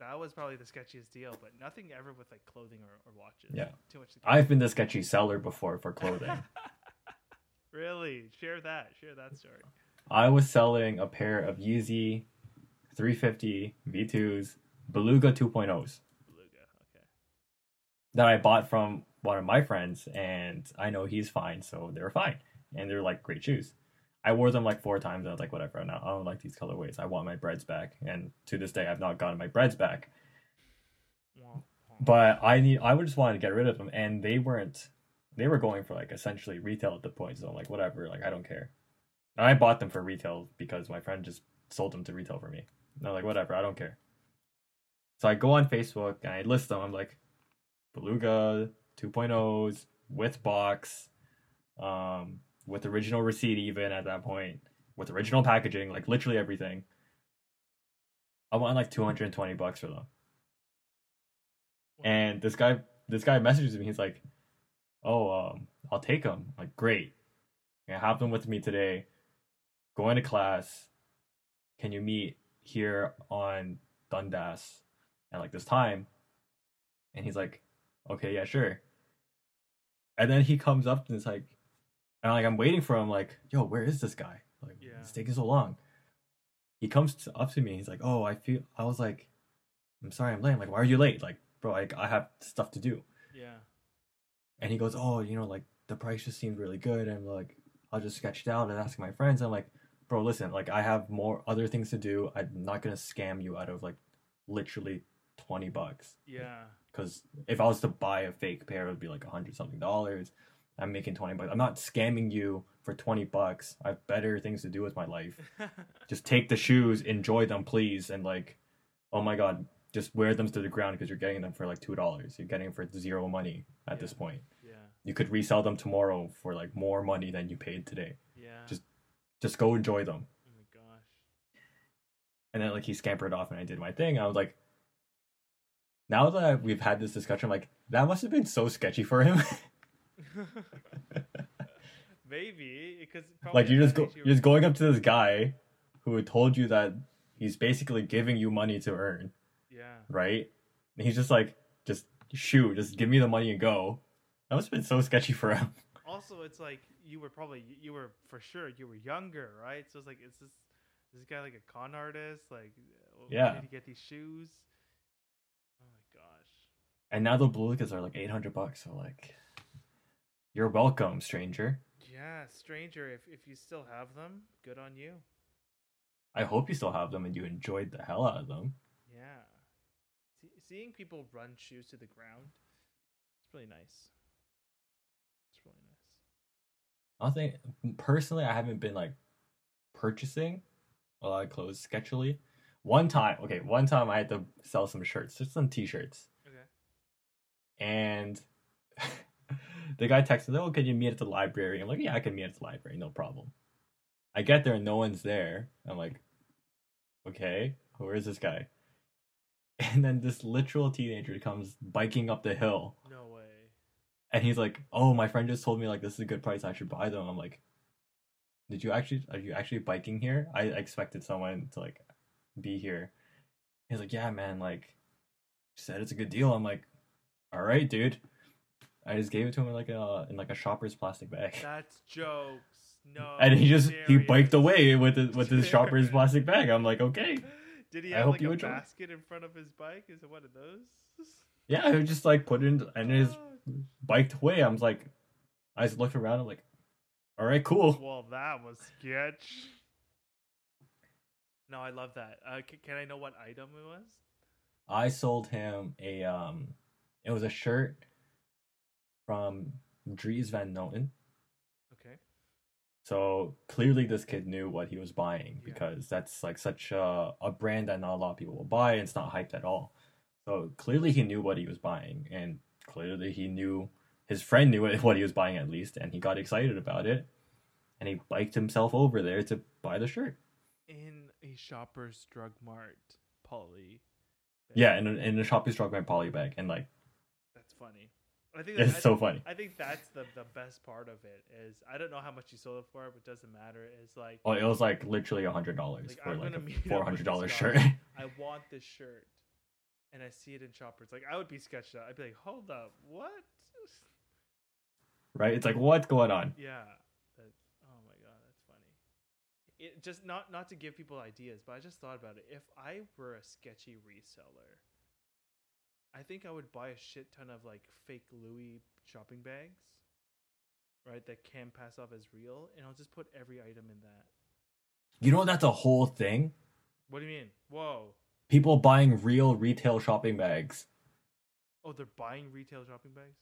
that was probably the sketchiest deal, but nothing ever with like clothing or, or watches. Yeah. Too much. I've been the sketchy seller before for clothing. (laughs) really? Share that. Share that story. I was selling a pair of Yeezy 350 V2s Beluga 2.0s Beluga. Okay. that I bought from one of my friends, and I know he's fine, so they're fine, and they're like great shoes. I wore them like four times. I was like, whatever. Now I don't like these colorways. I want my breads back, and to this day, I've not gotten my breads back. But I need. I would just wanted to get rid of them, and they weren't. They were going for like essentially retail at the point. So I'm like, whatever. Like I don't care. And I bought them for retail because my friend just sold them to retail for me. And I'm like, whatever. I don't care. So I go on Facebook and I list them. I'm like, Beluga 2.0s with box, um, with original receipt even at that point, with original packaging, like literally everything. I want like 220 bucks for them. And this guy, this guy messages me. He's like, "Oh, um, I'll take them." Like, great. I have them with me today. Going to class. Can you meet here on Dundas at like this time? And he's like, "Okay, yeah, sure." And then he comes up and it's like, and like I'm waiting for him. Like, yo, where is this guy? Like, Yeah. it's taking so long. He comes to, up to me. He's like, "Oh, I feel." I was like, "I'm sorry, I'm late." I'm like, "Why are you late?" Like, bro, like I have stuff to do. Yeah. And he goes, "Oh, you know, like the price just seemed really good." And like, I'll just sketch it out and ask my friends. I'm like, "Bro, listen, like I have more other things to do. I'm not gonna scam you out of like literally twenty bucks. Yeah. Because if I was to buy a fake pair, it would be like a hundred something dollars. I'm making twenty bucks. I'm not scamming you for twenty bucks. I have better things to do with my life. (laughs) Just take the shoes, enjoy them, please. And like, oh my god, just wear them to the ground because you're getting them for like two dollars. You're getting them for zero money at this point. Yeah. You could resell them tomorrow for like more money than you paid today. Yeah. Just- Just go enjoy them. oh my gosh. And then like he scampered off and I did my thing. I was like, now that we've had this discussion, like that must have been so sketchy for him. (laughs) (laughs) Maybe because like you're just go- you're just going up to this guy who told you that he's basically giving you money to earn, yeah. right? And he's just like, just shoot, just give me the money and go. That must have been so sketchy for him. (laughs) Also, it's like you were probably you were for sure you were younger, right? So it's like is this is this guy like a con artist? Like, Yeah. did he get these shoes? Oh my gosh. And now the Belugas are like eight hundred bucks. So like, you're welcome, stranger. Yeah, stranger. If if you still have them, good on you. I hope you still have them and you enjoyed the hell out of them. Yeah. See, seeing people run shoes to the ground, it's really nice. It's really nice. I don't think personally I haven't been like purchasing a lot of clothes sketchily. One time, okay, one time I had to sell some shirts, just some t-shirts, Okay. and (laughs) the guy texted, "Oh, can you meet at the library?" I'm like, "Yeah, I can meet at the library, no problem." I get there, and no one's there. I'm like, "Okay, where is this guy?" (laughs) And then this literal teenager comes biking up the hill, No way. and he's like, "Oh, my friend just told me like this is a good price. I should buy them." I'm like, "Did you actually? Are you actually biking here? I expected someone to like be here." He's like, "Yeah, man. Like, said it's a good deal." I'm like, "All right, dude." I just gave it to him in like a in like a shopper's plastic bag, (laughs) That's jokes. No. and he just he biked away with it with his (laughs) shopper's plastic bag. I'm like, "Okay." Did he I have hope like you a enjoy. basket in front of his bike? Is it one of those? Yeah, I just like put it in and his biked away. I was like, I just looked around. I'm like, "All right, cool." well, that was sketch. No, I love that. Uh, c- can I know what item it was? I sold him a um it was a shirt from Dries Van Noten. Okay. So clearly this kid knew what he was buying Yeah. because that's like such a, a brand that not a lot of people will buy and it's not hyped at all. So clearly he knew what he was buying and clearly he knew his friend knew (laughs) what he was buying at least and he got excited about it and he biked himself over there to buy the shirt. In a shopper's drug mart, poly. bag. Yeah, in a, in a shopping drug Mart poly bag and like that's funny. I think that, it's I, so funny. I think that's the the best part of it is I don't know how much you sold it for, but it doesn't matter. It's like Oh, it was like literally a hundred dollars Like, for I'm like a four hundred dollar shirt. (laughs) I want this shirt, and I see it in shoppers. Like I would be sketched out. I'd be like, hold up, what? right? It's like what's going on? Yeah. That, oh my god, that's funny. It just not not to give people ideas, but I just thought about it. If I were a sketchy reseller, I think I would buy a shit ton of like fake Louis shopping bags, right? That can pass off as real, and I'll just put every item in that. You know that's a whole thing. What do you mean? Whoa! People buying real retail shopping bags. Oh, they're buying retail shopping bags.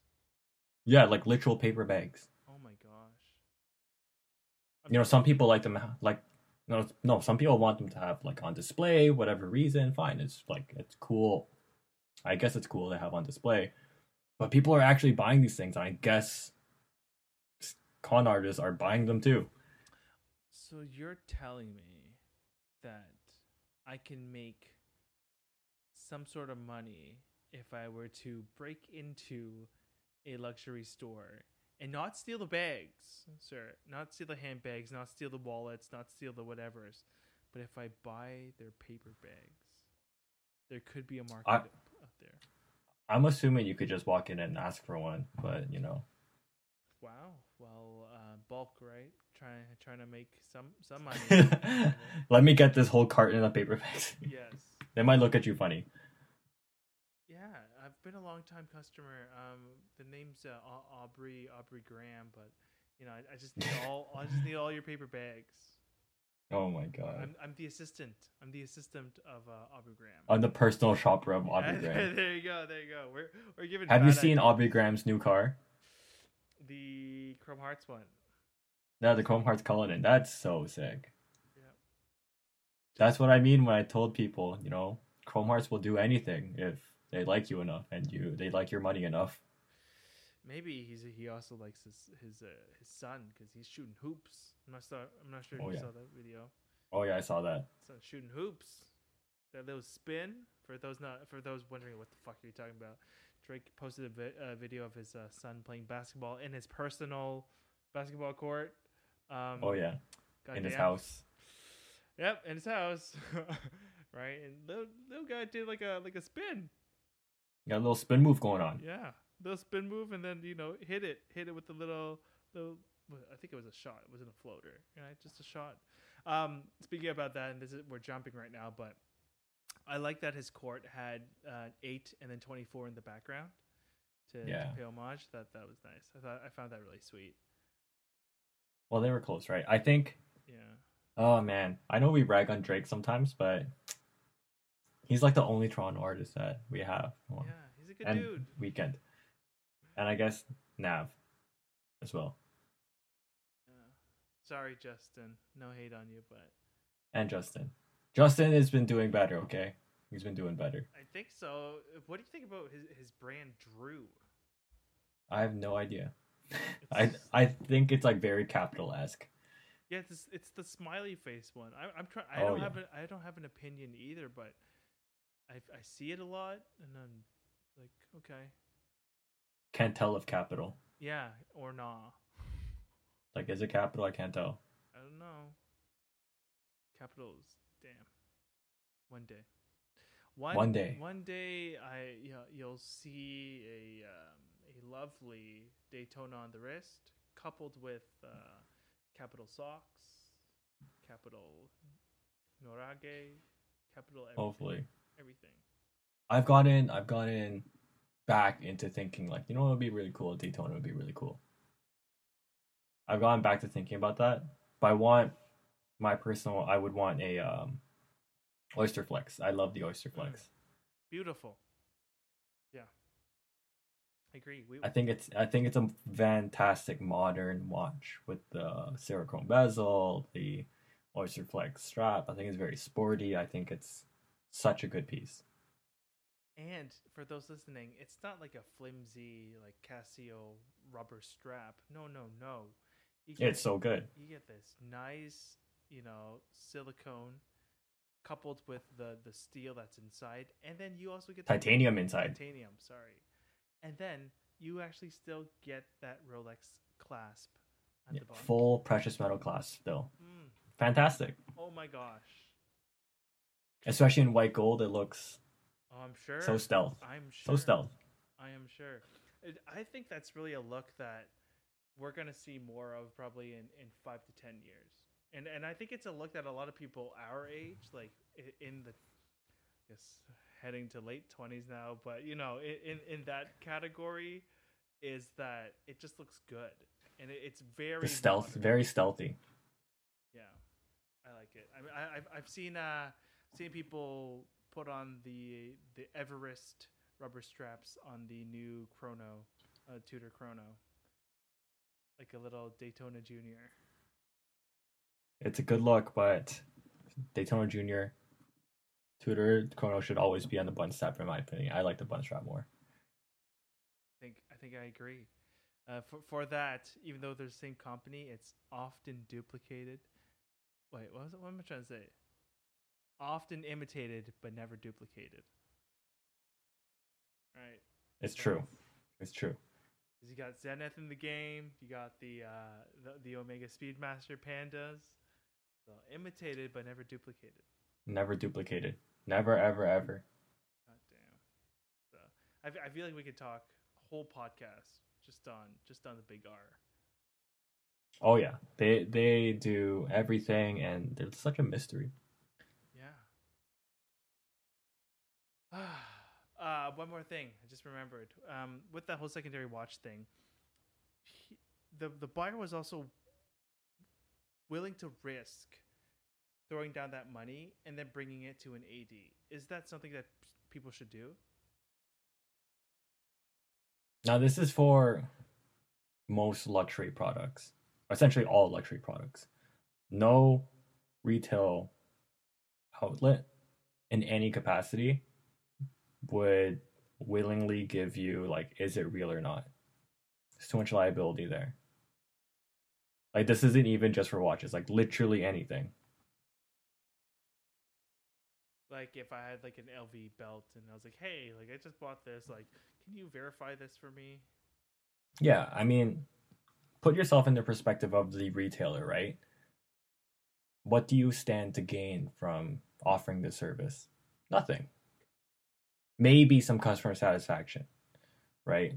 Yeah, like literal paper bags. Oh my gosh! I'm You know, some people like them like no no. Some people want them to have like on display, whatever reason. Fine, it's like it's cool. I guess it's cool to have on display, but people are actually buying these things. And I guess con artists are buying them too. So you're telling me that I can make some sort of money if I were to break into a luxury store and not steal the bags, sir, not steal the handbags, not steal the wallets, not steal the whatevers, but if I buy their paper bags, there could be a market I- there. I'm assuming you could just walk in and ask for one, but you know. Wow. Well, uh, bulk, right? Trying trying to make some some money. (laughs) Let me get this whole carton of paper bags. yes. (laughs) They might look at you funny. Yeah, I've been a long time customer. Um, the name's uh, Aubrey Aubrey Graham, but you know, I, I just need all I just need all your paper bags. Oh my god. I'm I'm the assistant. I'm the assistant of uh, Aubrey Graham. I'm the personal shopper of Aubrey (laughs) Graham. there you go. There you go. We're we're giving. Have you seen ideas. Aubrey Graham's new car? the Chrome Hearts one? No, the Chrome Hearts Cullinan. That's so sick. Yeah. That's what I mean when I told people, you know, Chrome Hearts will do anything if they like you enough and you they like your money enough. Maybe he's he also likes his his uh, his son because he's shooting hoops. I'm not sure. I'm not sure if Oh, you yeah. saw that video. Oh yeah, I saw that. Son shooting hoops. That little spin for those not for those wondering what the fuck you're you talking about. Drake posted a vi- uh, video of his uh, son playing basketball in his personal basketball court. Um, Oh yeah, in his house. Yep, in his house. (laughs) right, and little little guy did like a like a spin. Got a little spin move going on. Yeah, little spin move, and then you know hit it, hit it with the little little. well, I think it was a shot. It wasn't a floater. Right, just a shot. Um, speaking about that, and this is we're jumping right now, but I like that his court had uh, eight and then twenty four in the background to, Yeah. to pay homage. That that was nice. I thought I found that really sweet. Well, they were close, right? I think. Yeah. Oh man, I know we brag on Drake sometimes, but he's like the only Toronto artist that we have. Yeah, he's a good and dude. Weeknd, and I guess Nav as well, Yeah. Sorry, Justin. No hate on you, but and Justin. Justin has been doing better. Okay, he's been doing better. I think so. What do you think about his his brand Drew? I have no idea. (laughs) I I think it's like very Kapital esque. Yeah, it's it's the smiley face one. I, I'm trying. I Oh, don't yeah. have a, I don't have an opinion either, but I I see it a lot, and I'm like, okay, Can't tell if Kapital. yeah or nah. Like, is it Kapital? I can't tell. I don't know. Kapitals, damn. One day. One, One day. One day, I you know, you'll see a um, a lovely Daytona on the wrist, coupled with uh, Kapital socks, Kapital Norage, Kapital everything. Hopefully, everything. I've gotten I've gotten back into thinking like, you know, what would be really cool. Daytona would be really cool. I've gone back to thinking about that, but I want my personal. I would want a um, Oyster Flex. I love the Oyster Flex. Beautiful. Yeah. I agree. We, I think it's I think it's a fantastic modern watch with the Cerachrom bezel, the Oyster Flex strap. I think it's very sporty. I think it's such a good piece. And for those listening, it's not like a flimsy like Casio rubber strap. No, no, no. You It's so good. you get this nice, you know, silicone coupled with the the steel that's inside, and then you also get the- Titanium inside. Titanium, sorry, and then you actually still get that Rolex clasp at Yeah, the bottom. full precious metal clasp still. Mm, Fantastic. oh my gosh! Especially in white gold, it looks Oh, I'm sure. so stealth. I'm sure. So stealth. I am sure. I think that's really a look that we're gonna see more of probably in, in five to ten years. And and I think it's a look that a lot of people our age, like in the, I guess heading to late twenties now, but you know, in in that category, is that it just looks good and it, it's very The stealth, modern. very stealthy. Yeah, I like it. I mean, I, I've I've seen uh seen people put on the the Everest rubber straps on the new Chrono, uh, Tudor Chrono, like a little Daytona Junior. It's a good look, but Daytona Junior, Tudor Chrono should always be on the bund strap in my opinion. I like the bund strap more. I think I think I agree. Uh, for for that, even though they're the same company, it's often duplicated. Wait, what was it? What am I trying to say? Often imitated, but never duplicated. Right. It's So- true. It's true. 'Cause you got Zenith in the game. You got the uh, the, the Omega Speedmaster pandas. So imitated but never duplicated. Never duplicated. Never, ever, ever. God damn. So I, f- I feel like we could talk a whole podcast just on just on the big R. Oh yeah, they they do everything, and it's such a mystery. Yeah. (sighs) uh, one more thing I just remembered. Um, with that whole secondary watch thing, he, the the buyer was also willing to risk throwing down that money and then bringing it to an AD. Is that something that people should do? Now this is for most luxury products, essentially all luxury products. No retail outlet in any capacity would willingly give you like is it real or not? There's too much liability there. Like this isn't even just for watches like literally anything. Like if I had like an LV belt and I was like, "Hey, like I just bought this. Like, can you verify this for me?" yeah i mean put yourself in the perspective of the retailer right? What do you stand to gain from offering this service? Nothing maybe some customer satisfaction right?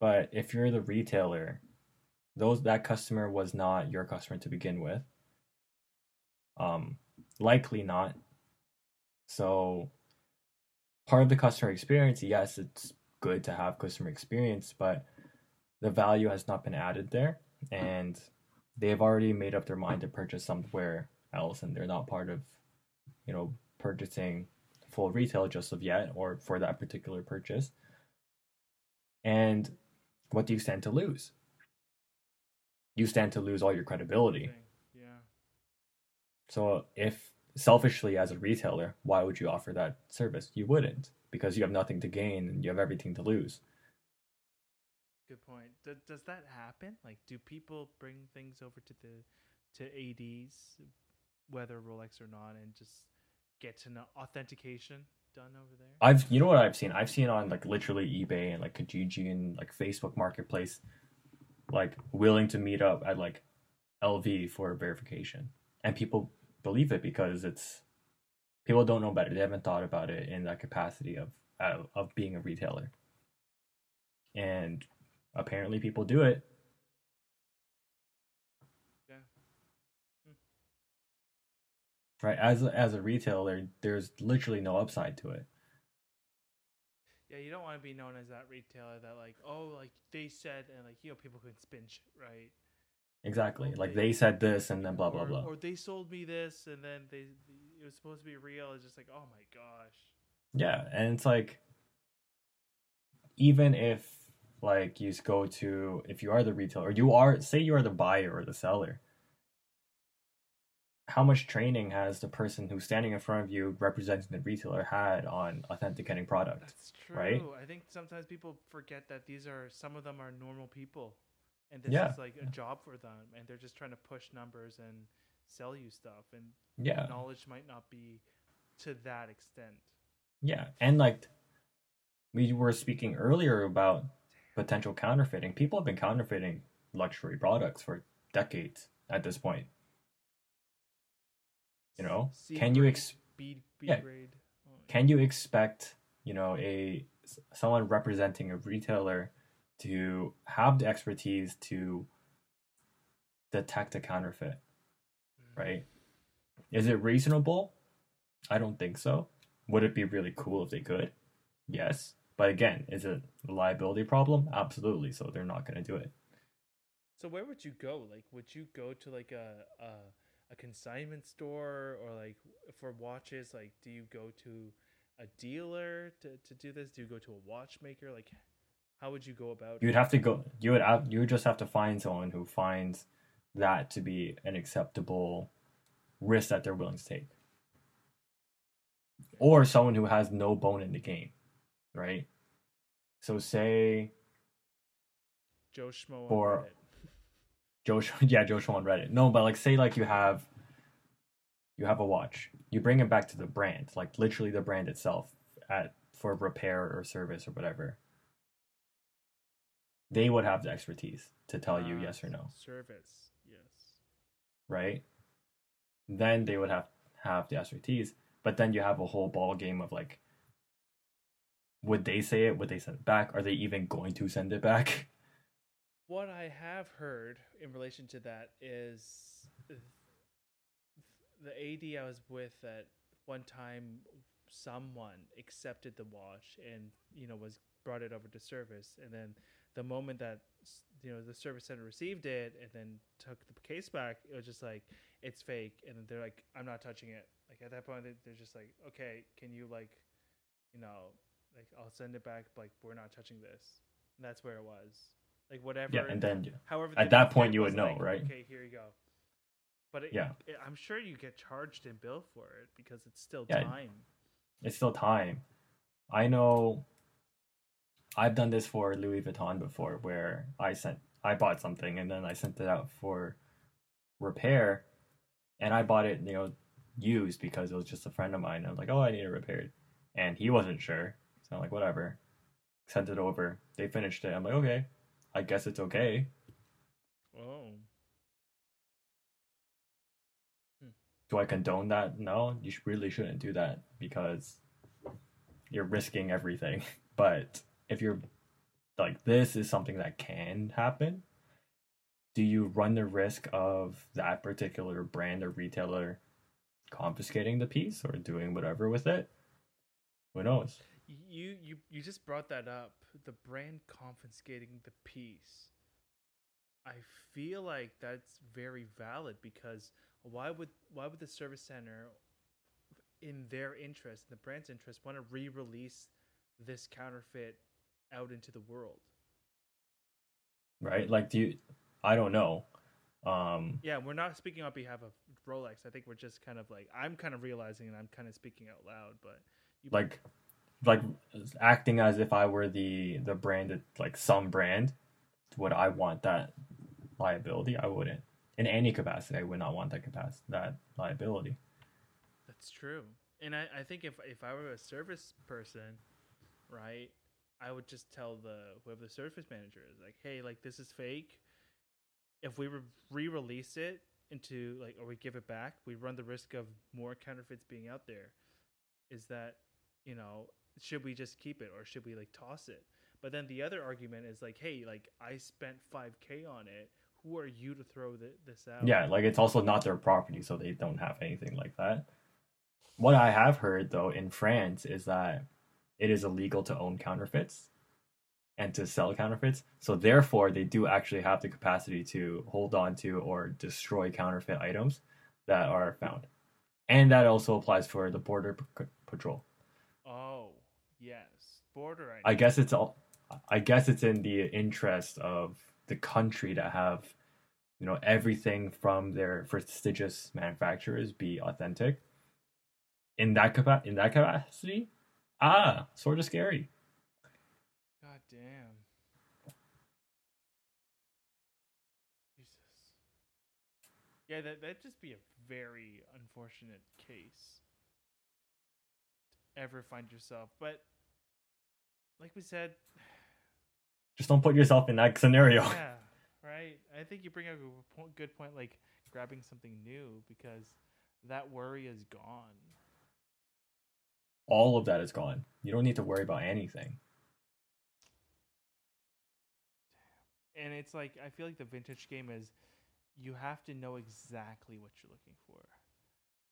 But if you're the retailer those that customer was not your customer to begin with. Um likely not. So part of the customer experience yes it's good to have customer experience but the value has not been added there and they've already made up their mind to purchase somewhere else and they're not part of you know purchasing full retail just of yet or for that particular purchase and what do you stand to lose you stand to lose all your credibility Yeah. so if selfishly as a retailer why would you offer that service you wouldn't because you have nothing to gain and you have everything to lose Good point. Does, does that happen? Like, do people bring things over to the to ads, whether Rolex or not, and just get know authentication done over there? I've you know what I've seen? I've seen on like literally eBay and like Kijiji and like Facebook Marketplace, like willing to meet up at like LV for verification, and people believe it because it's people don't know better. They haven't thought about it in that capacity of of being a retailer, and apparently people do it. Yeah. Hmm. Right, as a, as a retailer, there's literally no upside to it. Yeah, you don't want to be known as that retailer that like, oh, like they said, and like you know, people can spin shit, right? Exactly, like they said this and then blah blah or, blah. Or they sold me this, and then they it was supposed to be real. It's just like, oh my gosh. Yeah, and it's like even if like you go to if you are the retailer, you are say you are the buyer or the seller. How much training has the person who's standing in front of you representing the retailer had on authenticating product? That's true. right? I think sometimes people forget that these are some of them are normal people, and this Yeah. is like a job for them, and they're just trying to push numbers and sell you stuff, and Yeah. knowledge might not be to that extent. Yeah, and like we were speaking earlier about potential counterfeiting. People have been counterfeiting luxury products for decades at this point. You know, C can you ex- B, B yeah. grade? Oh, yeah. can you expect you know a someone representing a retailer to have the expertise to detect a counterfeit Mm. right is it reasonable i don't think so would it be really cool if they could yes but again is it a liability problem absolutely so they're not going to do it So where would you go? Like, would you go to like a a, a consignment store or like for watches? Like, do you go to a dealer to, to do this? Do you go to a watchmaker? Like, how would you go about it? you'd have to go you would have, you would just have to find someone who finds that to be an acceptable risk that they're willing to take or someone who has no bone in the game right so say Joe Schmo Reddit. Joe (laughs) yeah joe Schmo on reddit no but like say like you have you have a watch you bring it back to the brand like literally the brand itself at for repair or service or whatever they would have the expertise to tell you Ah, yes or no Service, yes. right? Then they would have have the expertise, but then you have a whole ball game of like, would they say it? Would they send it back? Are they even going to send it back? (laughs) What I have heard in relation to that is the AD I was with at one time, someone accepted the watch and you know was brought it over to service, and then the moment that you know the service center received it and then took the case back, it was just like it's fake, and they're like, I'm not touching it. Like at that point, they- they're just like, okay, can you like, you know, like I'll send it back, but like we're not touching this. And that's where it was. Like whatever. Yeah, and then However, At that point, you would know, like, right? Okay, here you go. But it, Yeah. it- I'm sure you get charged and bill for it because it's still Yeah. time. it's still time. I know I've done this for Louis Vuitton before where I sent I bought something and then I sent it out for repair and I bought it, you know, used because it was just a friend of mine. I was like, Oh, I need it repaired. And he wasn't sure. So I'm like, whatever. Sent it over. They finished it. I'm like, okay. I guess it's okay. Oh. Do I condone that? No, you really shouldn't do that because you're risking everything. (laughs) But if you're like, this is something that can happen, do you run the risk of that particular brand or retailer confiscating the piece or doing whatever with it? Who knows? You you you just brought that up. The brand confiscating the piece. I feel like that's very valid because why would why would the service center in their interest, in the brand's interest, want to re-release this counterfeit out into the world? Right? Like, do you, I don't know. Um, Yeah, we're not speaking on behalf of Rolex. I think we're just kind of like I'm kind of realizing and I'm kind of speaking out loud, but you like like acting as if I were the the brand that like some brand would I want that liability I wouldn't in any capacity I would not want that capacity that liability That's true. And I, I think if if I were a service person, right, I would just tell the whoever the service manager is like, hey, like this is fake. If we re- re-release it into like or we give it back, we run the risk of more counterfeits being out there. Is that, you know, should we just keep it or should we like toss it? But then the other argument is like, hey, like I spent 5k on it. Who are you to throw th- this out? yeah like it's also not their property so they don't have anything like that what I have heard though in France is that it is illegal to own counterfeits and to sell counterfeits so therefore they do actually have the capacity to hold on to or destroy counterfeit items that are found and that also applies for the border p- patrol yes. Border. I guess it's all. I guess it's in the interest of the country to have, you know, everything from their prestigious manufacturers be authentic. In that capa- in that capacity, ah, sort of scary. God damn. Jesus. Yeah, that that'd just be a very unfortunate case. Ever find yourself, but like we said, (sighs) Just don't put yourself in that scenario. yeah, right. I think you bring up a good point, like grabbing something new, because that worry is gone. All of that is gone. You don't need to worry about anything. and it's like I feel like the vintage game is you have to know exactly what you're looking for.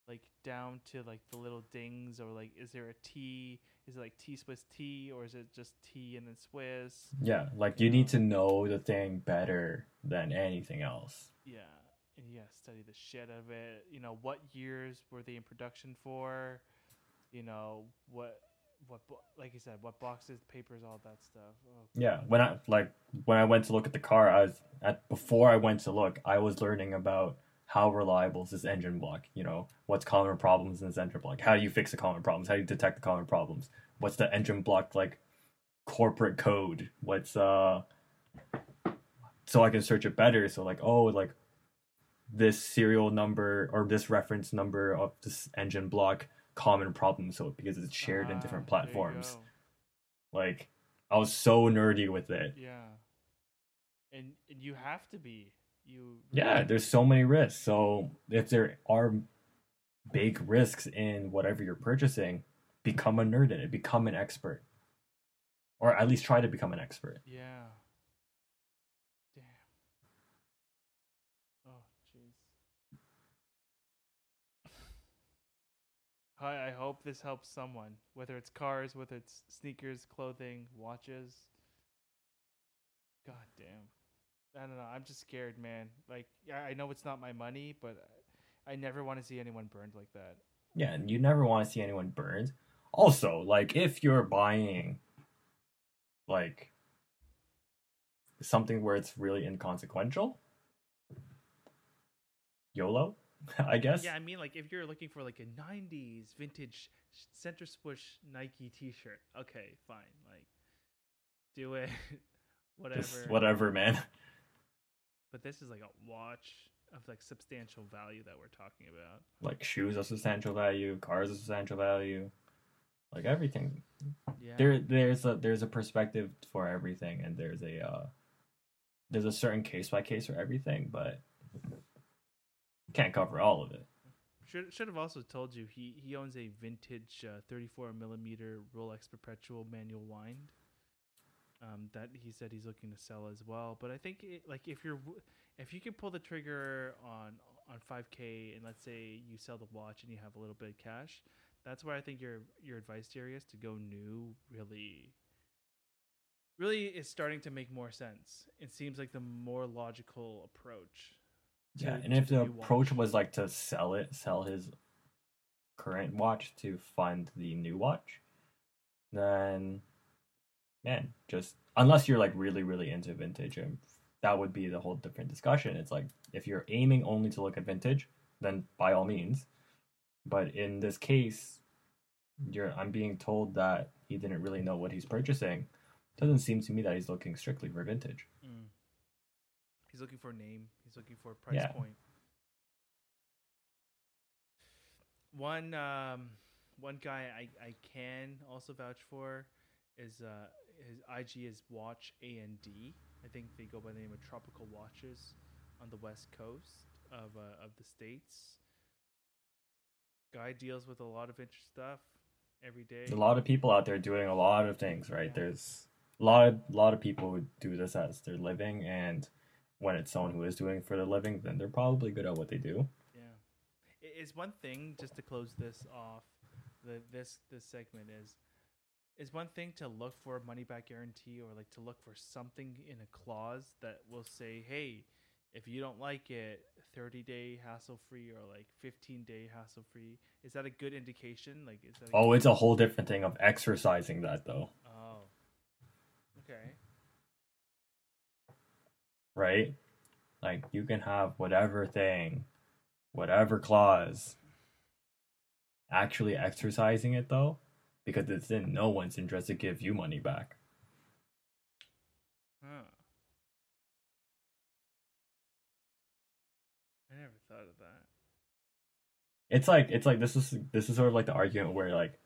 Like down to like the little dings or like is there a T is it like T Swiss T or is it just T and then Swiss? Yeah, like you need to know the thing better than anything else. Yeah. And you gotta study the shit of it. You know, what years were they in production for? You know, what what like you said, what boxes, papers, all that stuff. Oh, Yeah, when I like when I went to look at the car, I was at before I went to look, I was learning about how reliable is this engine block. You know, what's common problems in this engine block? How do you fix the common problems? How do you detect the common problems? What's the engine block like corporate code? What's uh so I can search it better. So like, oh, like this serial number or this reference number of this engine block common problem. So because it's shared in ah, different platforms. Like I was so nerdy with it. Yeah. And, and you have to be. You Yeah, there's so many risks. So if there are big risks in whatever you're purchasing, become a nerd in it, become an expert. Or at least try to become an expert. Yeah. Damn. Oh, jeez. I I hope this helps someone, whether it's cars, whether it's sneakers, clothing, watches. God damn. I don't know. I'm just scared, man. Like, yeah, I know it's not my money, but I I never want to see anyone burned like that. Yeah, and you never want to see anyone burned. Also, like if you're buying like something where it's really inconsequential, YOLO, (laughs) I guess. Yeah, I mean, like if you're looking for like a '90s vintage center swoosh Nike T-shirt, okay, fine, like do it, whatever. (laughs) Just whatever, man. But this is like a watch of like substantial value that we're talking about. Like shoes of substantial value, cars of substantial value, like everything. Yeah. There, there's a there's a perspective for everything, and there's a uh, there's a certain case by case for everything, but can't cover all of it. Should should have also told you he he owns a vintage uh, 34 millimeter Rolex Perpetual manual wind. Um, that he said he's looking to sell as well. But I think it, like if you're if you can pull the trigger on on 5k and let's say you sell the watch and you have a little bit of cash, that's where I think your your advice here is to go new. Really, really is starting to make more sense. It seems like the more logical approach. Yeah, and if the approach watch. was like to sell it, sell his current watch to fund the new watch, then man, just unless you're like really, really into vintage, and that would be the whole different discussion. It's like if you're aiming only to look at vintage, then by all means. But in this case, you're I'm being told that he didn't really know what he's purchasing. Doesn't seem to me that he's looking strictly for vintage. Mm. He's looking for a name. He's looking for a price Yeah. point. One um, one guy I, I can also vouch for is uh, his IG is Watch A and D. I think they go by the name of Tropical Watches on the west coast of uh, of the states. Guy deals with a lot of interesting stuff every day. There's a lot of people out there doing a lot of things, right? There's a lot of lot of people who do this as their living, and when it's someone who is doing it for their living, then they're probably good at what they do. Yeah, it is one thing just to close this off. The this this segment is is one thing to look for a money back guarantee or like to look for something in a clause that will say, hey, if you don't like it, thirty day hassle free or like fifteen day hassle free. Is that a good indication? Like, is that? Oh, it's a whole different thing of exercising that, though, oh, okay. right? Like you can have whatever thing, whatever clause. Actually exercising it though, because it's in no one's interest to give you money back. Huh. I never thought of that. It's like it's like this is this is sort of like the argument where like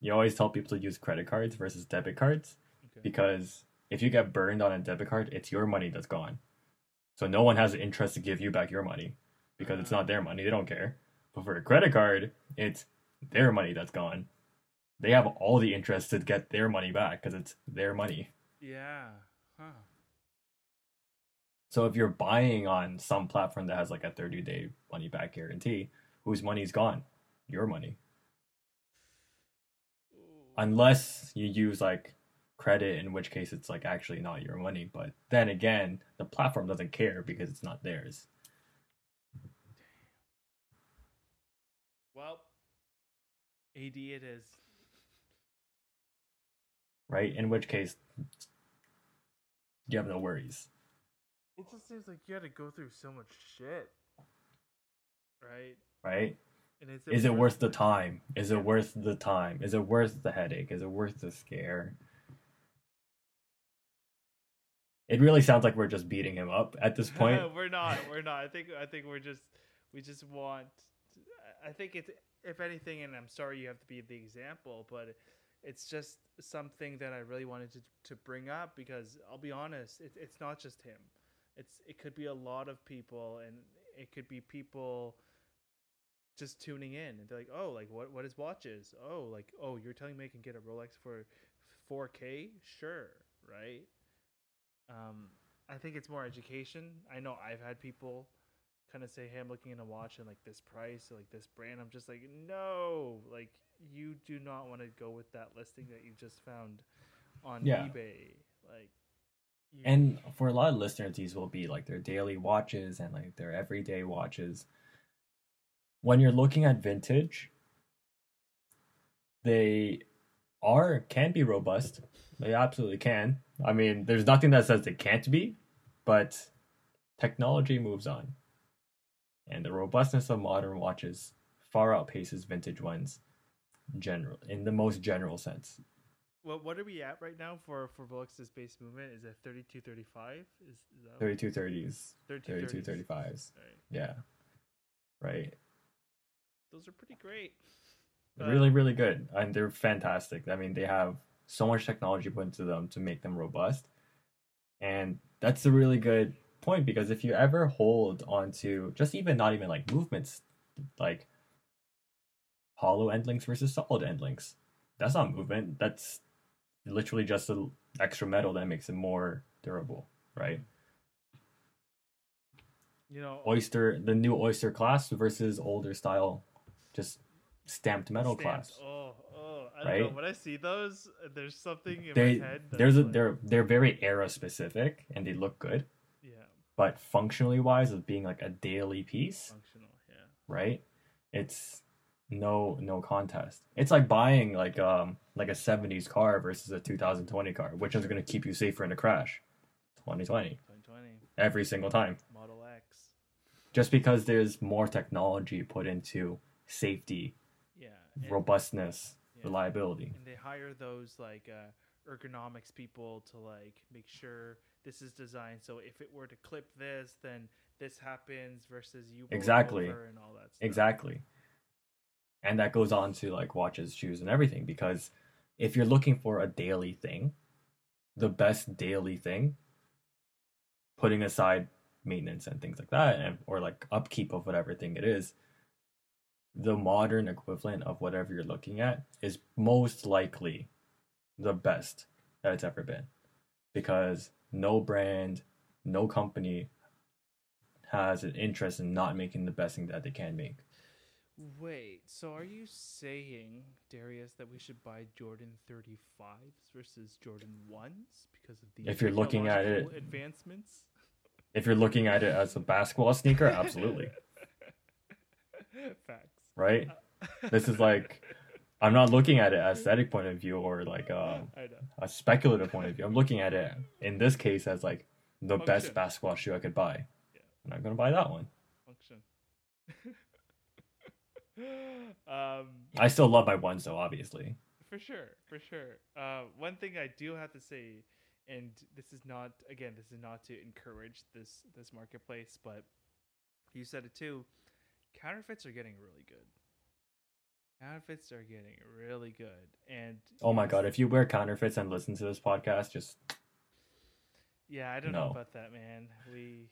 you always tell people to use credit cards versus debit cards Okay. because if you get burned on a debit card, it's your money that's gone. So no one has an interest to give you back your money because it's ah. not their money. They don't care. But for a credit card, it's their money that's gone. They have all the interest to get their money back because it's their money. Yeah. Huh. So if you're buying on some platform that has like a 30 day money back guarantee, whose money's gone? Your money. unless you use like credit in which case it's like actually not your money but then again the platform doesn't care because it's not theirs Well, AD it is. Right in which case you have no worries It just seems like you had to go through so much shit, right? right And is is it worth the time is it worth the time is it worth the headache is it worth the scare it really sounds like we're just beating him up at this (laughs) point No, we're not. We're not. I think. I think we're just. We just want. I think it's. If anything, and I'm sorry you have to be the example, but it's just something that I really wanted to to bring up because I'll be honest, it, it's not just him. It's it could be a lot of people, and it could be people just tuning in and they're like, oh, like what what is watches? Oh, like oh, you're telling me I can get a Rolex for 4K? Sure, right? Um, I think it's more education. I know I've had people kind of say, "Hey, I'm looking at a watch and like this price like this brand." I'm just like, "No, like you do not want to go with that listing that you just found on Yeah. eBay." Like, you, And for a lot of listeners, these will be like their daily watches and like their everyday watches. When you're looking at vintage, they are can be robust. They absolutely can. I mean, there's nothing that says they can't be, but technology moves on. and the robustness of modern watches far outpaces vintage ones general in the most general sense. Well, what are we at right now for for Rolex's base movement? Is it thirty two thirty five? Is, is that 3230s, 32 3235s. Yeah. Right. Those are pretty great. really um, really good and they're fantastic i mean they have so much technology put into them to make them robust and that's a really good point because if you ever hold onto just even not even like movements like hollow end links versus solid end links that's not movement that's literally just an extra metal that makes it more durable right You know, uh, oyster the new oyster class versus older style just stamped metal stamped. class Oh, oh, I don't know. Right? When I see those, there's something in they, my head. There's a, like... they're they're very era specific and they look good yeah, but functionally wise as being like a daily piece functional. Yeah, right it's no no contest it's like buying like um like a 70s car versus a 2020 car which one's going to keep you safer in a crash 2020 2020 every single time Model X. just because there's more technology put into safety Yeah, and, robustness yeah. reliability and they hire those like uh, ergonomics people to like make sure this is designed so if it were to clip this, then this happens versus you Exactly. and all that. Stuff. Exactly. And that goes on to like watches, shoes, and everything because if you're looking for a daily thing, the best daily thing, putting aside maintenance and things like that, and or like upkeep of whatever thing it is, the modern equivalent of whatever you're looking at is most likely the best that it's ever been. Because no brand, no company has an interest in not making the best thing that they can make. Wait, so are you saying, Darius, that we should buy Jordan 35s versus Jordan 1s because of the If you're looking at it- advancements? If you're looking at it as a basketball sneaker, absolutely, (laughs) Facts. right? (laughs) This is like I'm not looking at it aesthetic point of view or like know. a speculative point of view. I'm looking at it in this case as like the Function. best basketball shoe I could buy. Yeah. I'm not gonna buy that one. Function. (laughs) (laughs) um, I still love my ones though, obviously. for sure, for sure. Uh, one thing I do have to say, and this is not again, this is not to encourage this this marketplace, but you said it too. Counterfeits are getting really good. Counterfeits are getting really good, and Oh my god, if you wear counterfeits and listen to this podcast, just Yeah, I don't know about that, man. We,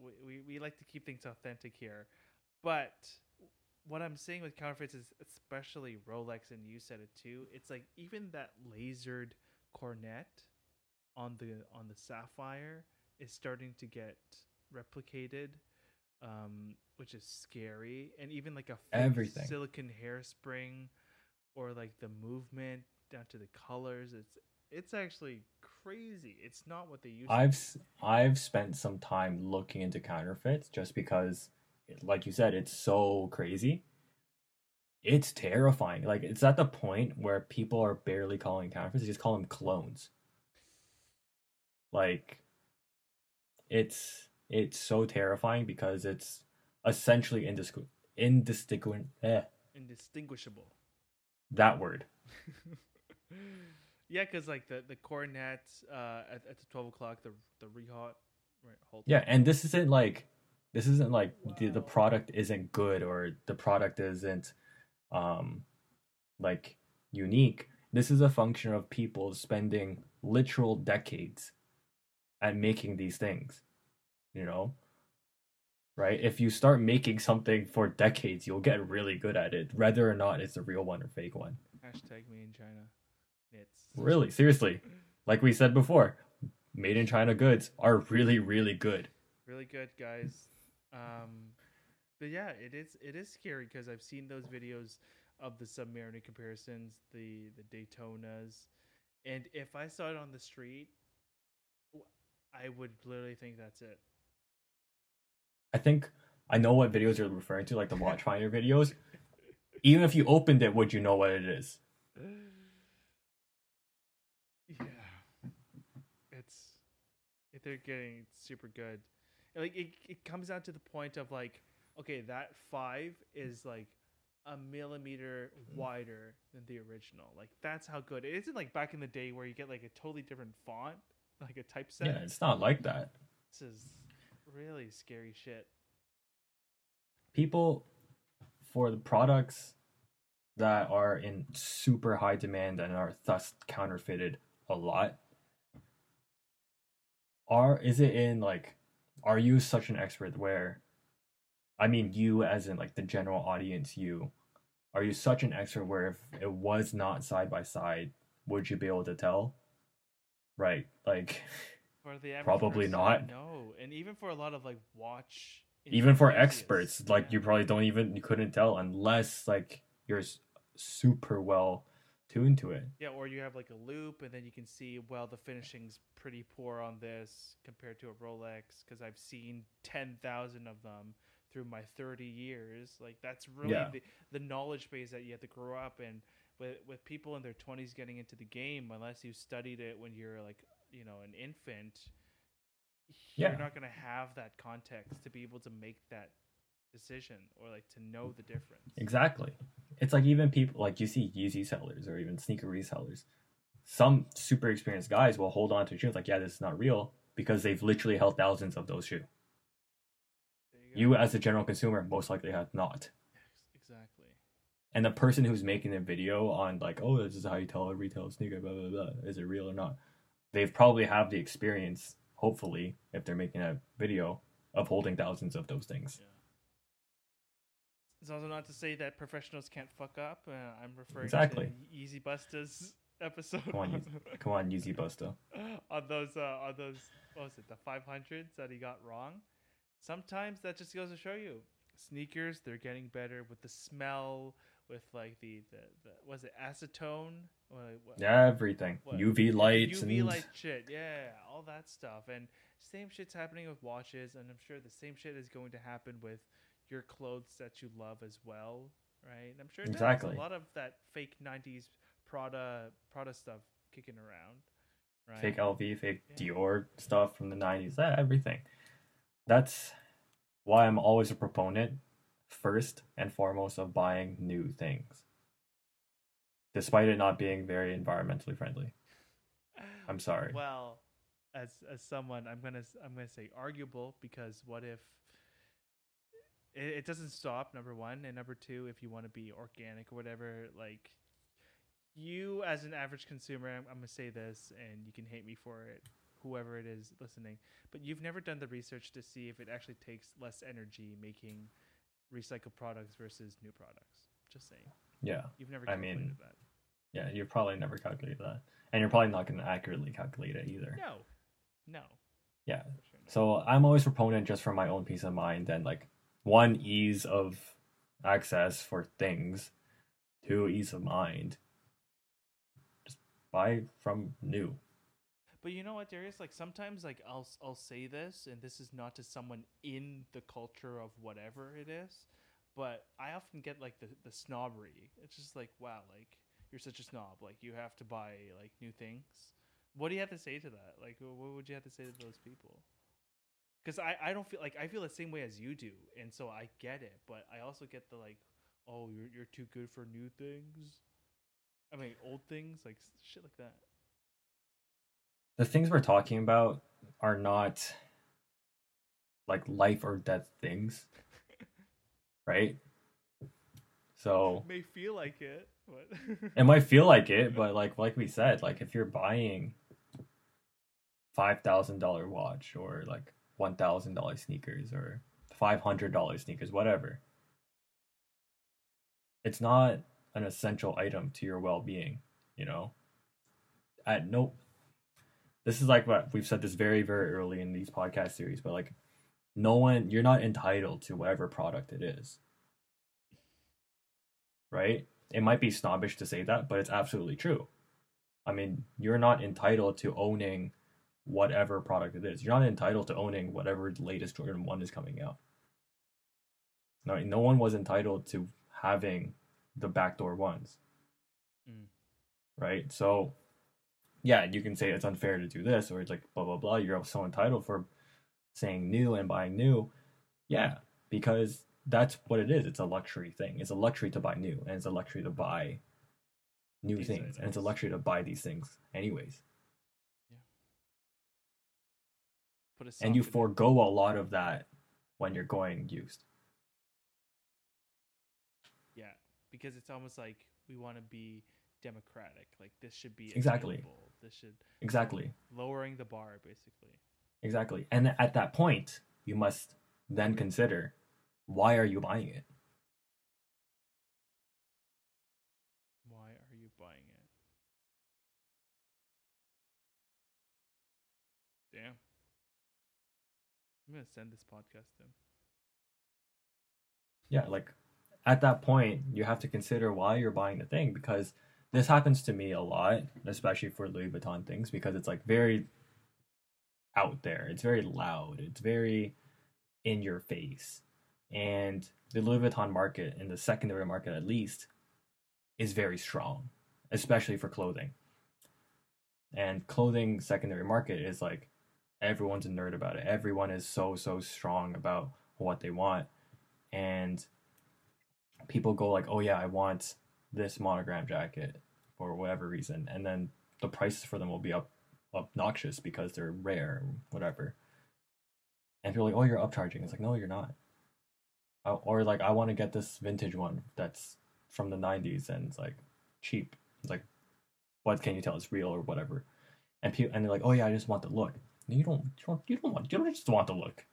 we we we like to keep things authentic here, but what I'm saying with counterfeits is especially Rolex, and you said it too. It's like even that lasered coronet on the on the sapphire is starting to get replicated, um, which is scary. And even like a Everything. silicon hairspring, or like the movement down to the colors. It's it's actually crazy. It's not what they used. I've s- I've spent some time looking into counterfeits just because, like you said, it's so crazy. It's terrifying. Like it's at the point where people are barely calling counterfeits; they just call them clones. Like, it's it's so terrifying because it's essentially indistingu- indistinguishable. Eh, indistinguishable. that word. (laughs) yeah, because like the the coronet uh, at at the twelve o'clock, the the rehaut, right? Hold Yeah, and this isn't like this isn't like the, the product isn't good or the product isn't um like unique. This is a function of people spending literal decades at making these things. You know? Right? If you start making something for decades, you'll get really good at it, whether or not it's a real one or fake one. Hashtag me in China. It's Really, seriously. Like we said before, made in China goods are really, really good. really good, guys. But yeah, it is it is scary because I've seen those videos of the Submariner comparisons, the the Daytonas, and if I saw it on the street, I would literally think that's it. I think I know what videos you're referring to, like the (laughs) Watchfinder videos. Even if you opened it, would you know what it is? yeah, it's it, they're getting super good. Like it, it comes down to the point of like okay, that five is like a millimeter mm-hmm. wider than the original. Like that's how good it isn't. Like back in the day where you get like a totally different font, like a typeset. Yeah, it's not like that. This is really scary shit. People for the products that are in super high demand and are thus counterfeited a lot are is it in like are you such an expert where i mean you as in like the general audience you are you such an expert where if it was not side by side would you be able to tell right like For the Probably person, not. No, and even for a lot of like watch. even for experts like yeah. you probably don't even you couldn't tell unless like you're super well tuned to it Yeah, or you have like a loop, and then you can see well the finishing's pretty poor on this compared to a Rolex because I've seen ten thousand of them through my thirty years. Like that's really Yeah. the, the knowledge base that you have to grow up in. With with people in their twenties getting into the game, unless you studied it when you're like you know an infant, Yeah. you're not gonna have that context to be able to make that decision or like to know the difference. Exactly. It's like even people like you see Yeezy sellers or even sneaker resellers. Some super experienced guys will hold on to shoes like, yeah, this is not real because they've literally held thousands of those shoes. You, as a general consumer most likely have not. Exactly. And the person who's making a video on like, oh, this is how you tell a retail sneaker, blah blah blah, is it real or not? They've probably have the experience, hopefully, if they're making a video of holding thousands of those things. Yeah. It's also not to say that professionals can't fuck up. Uh, I'm referring Exactly. to Yeezy Busta's (laughs) episode Come on, Come on, Yeezy Busta. (laughs) on those uh, on those what was it the 500s that he got wrong. Sometimes that just goes to show you sneakers they're getting better with the smell, with like the the, the was it acetone? What, everything. What? UV lights UV and light shit, yeah, all that stuff. And same shit's happening with watches, and I'm sure the same shit is going to happen with your clothes that you love as well, right? I'm sure. Exactly. a lot of that fake '90s Prada Prada stuff kicking around, right? fake LV, fake Yeah. Dior stuff from the 90s, eh, everything. That's why I'm always a proponent, first and foremost, of buying new things. Despite it not being very environmentally friendly. Ah, I'm sorry. Well, as as someone, I'm gonna I'm gonna say arguable because what if it, it doesn't stop? Number one, and number two, if you want to be organic or whatever, like you as an average consumer, I'm, I'm gonna say this, and you can hate me for it, whoever it is listening, but you've never done the research to see if it actually takes less energy making recycled products versus new products. Just saying, Yeah. you've never I mean, that. Yeah, you're probably never calculated that. And you're probably not going to accurately calculate it either. No, no. Yeah. sure. So I'm always proponent just for my own peace of mind and like one ease of access for things, two ease of mind. Just buy from new. But you know what, Darius? Like sometimes, like I'll I'll say this, and this is not to someone in the culture of whatever it is, but I often get like the the snobbery. It's just like, wow, like you're such a snob. Like you have to buy like new things. What do you have to say to that? Like, what would you have to say to those people? Because I I don't feel like I feel the same way as you do, and so I get it. But I also get the like, oh, you're you're too good for new things. I mean, old things, like shit like that. The things we're talking about are not like life or death things, (laughs) right? So may feel like it, but (laughs) it might feel like it, but like like we said, like if you're buying five thousand dollar watch or like one thousand dollar sneakers or five hundred dollar sneakers, whatever, it's not an essential item to your well being. You know, at no, this is like what we've said this very very early in these podcast series, but like no one, you're not entitled to whatever product it is right? It might be snobbish to say that, but it's absolutely true. I mean, you're not entitled to owning whatever product it is. You're not entitled to owning whatever latest Jordan 1 is coming out. No, no one was entitled to having the backdoor ones. Mm. Right? So, yeah, you can say it's unfair to do this, or it's like blah, blah, blah. You're so entitled for saying new and buying new. Yeah, because that's what it is. It's a luxury thing. It's a luxury to buy new, and it's a luxury to buy new These things, and it's a luxury to buy these things anyways. A and you forego a lot of that when you're going used. Yeah, because it's almost like we want to be democratic. Like this should be Exactly. attainable. This should Exactly. lowering the bar basically. Exactly. And at that point, you must then consider why are you buying it? Why are you buying it? Damn. I'm gonna send this podcast to him. Yeah, like at that point, you have to consider why you're buying the thing because this happens to me a lot, especially for Louis Vuitton things because it's like very out there. It's very loud. It's very in your face. And the Louis Vuitton market, in the secondary market at least, is very strong, especially for clothing. And clothing secondary market is like everyone's a nerd about it. Everyone is so so strong about what they want. And people go like, "Oh yeah, I want this monogram jacket for whatever reason." And then the prices for them will be up obnoxious because they're rare whatever. And people are like, "Oh, you're upcharging." It's like, "No, you're not." Or like, "I want to get this vintage one that's from the 90s and it's like cheap." It's like, "What can you tell it's real or whatever?" And people and they're like, "Oh yeah, I just want the look." You don't. You don't. You don't want. You don't just want the look.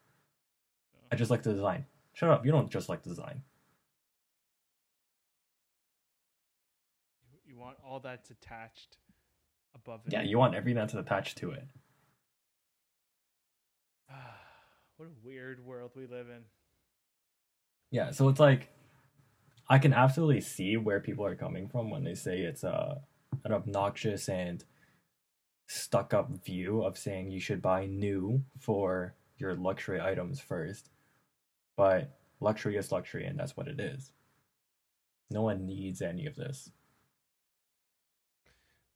I just like the design. Shut up. You don't just like the design. Want all that's attached above it. Yeah, you want everything that's attached to it. (sighs) what a weird world we live in. Yeah, so it's like I can absolutely see where people are coming from when they say it's a an obnoxious and stuck up view of saying you should buy new for your luxury items first. But luxury is luxury and that's what it is. No one needs any of this.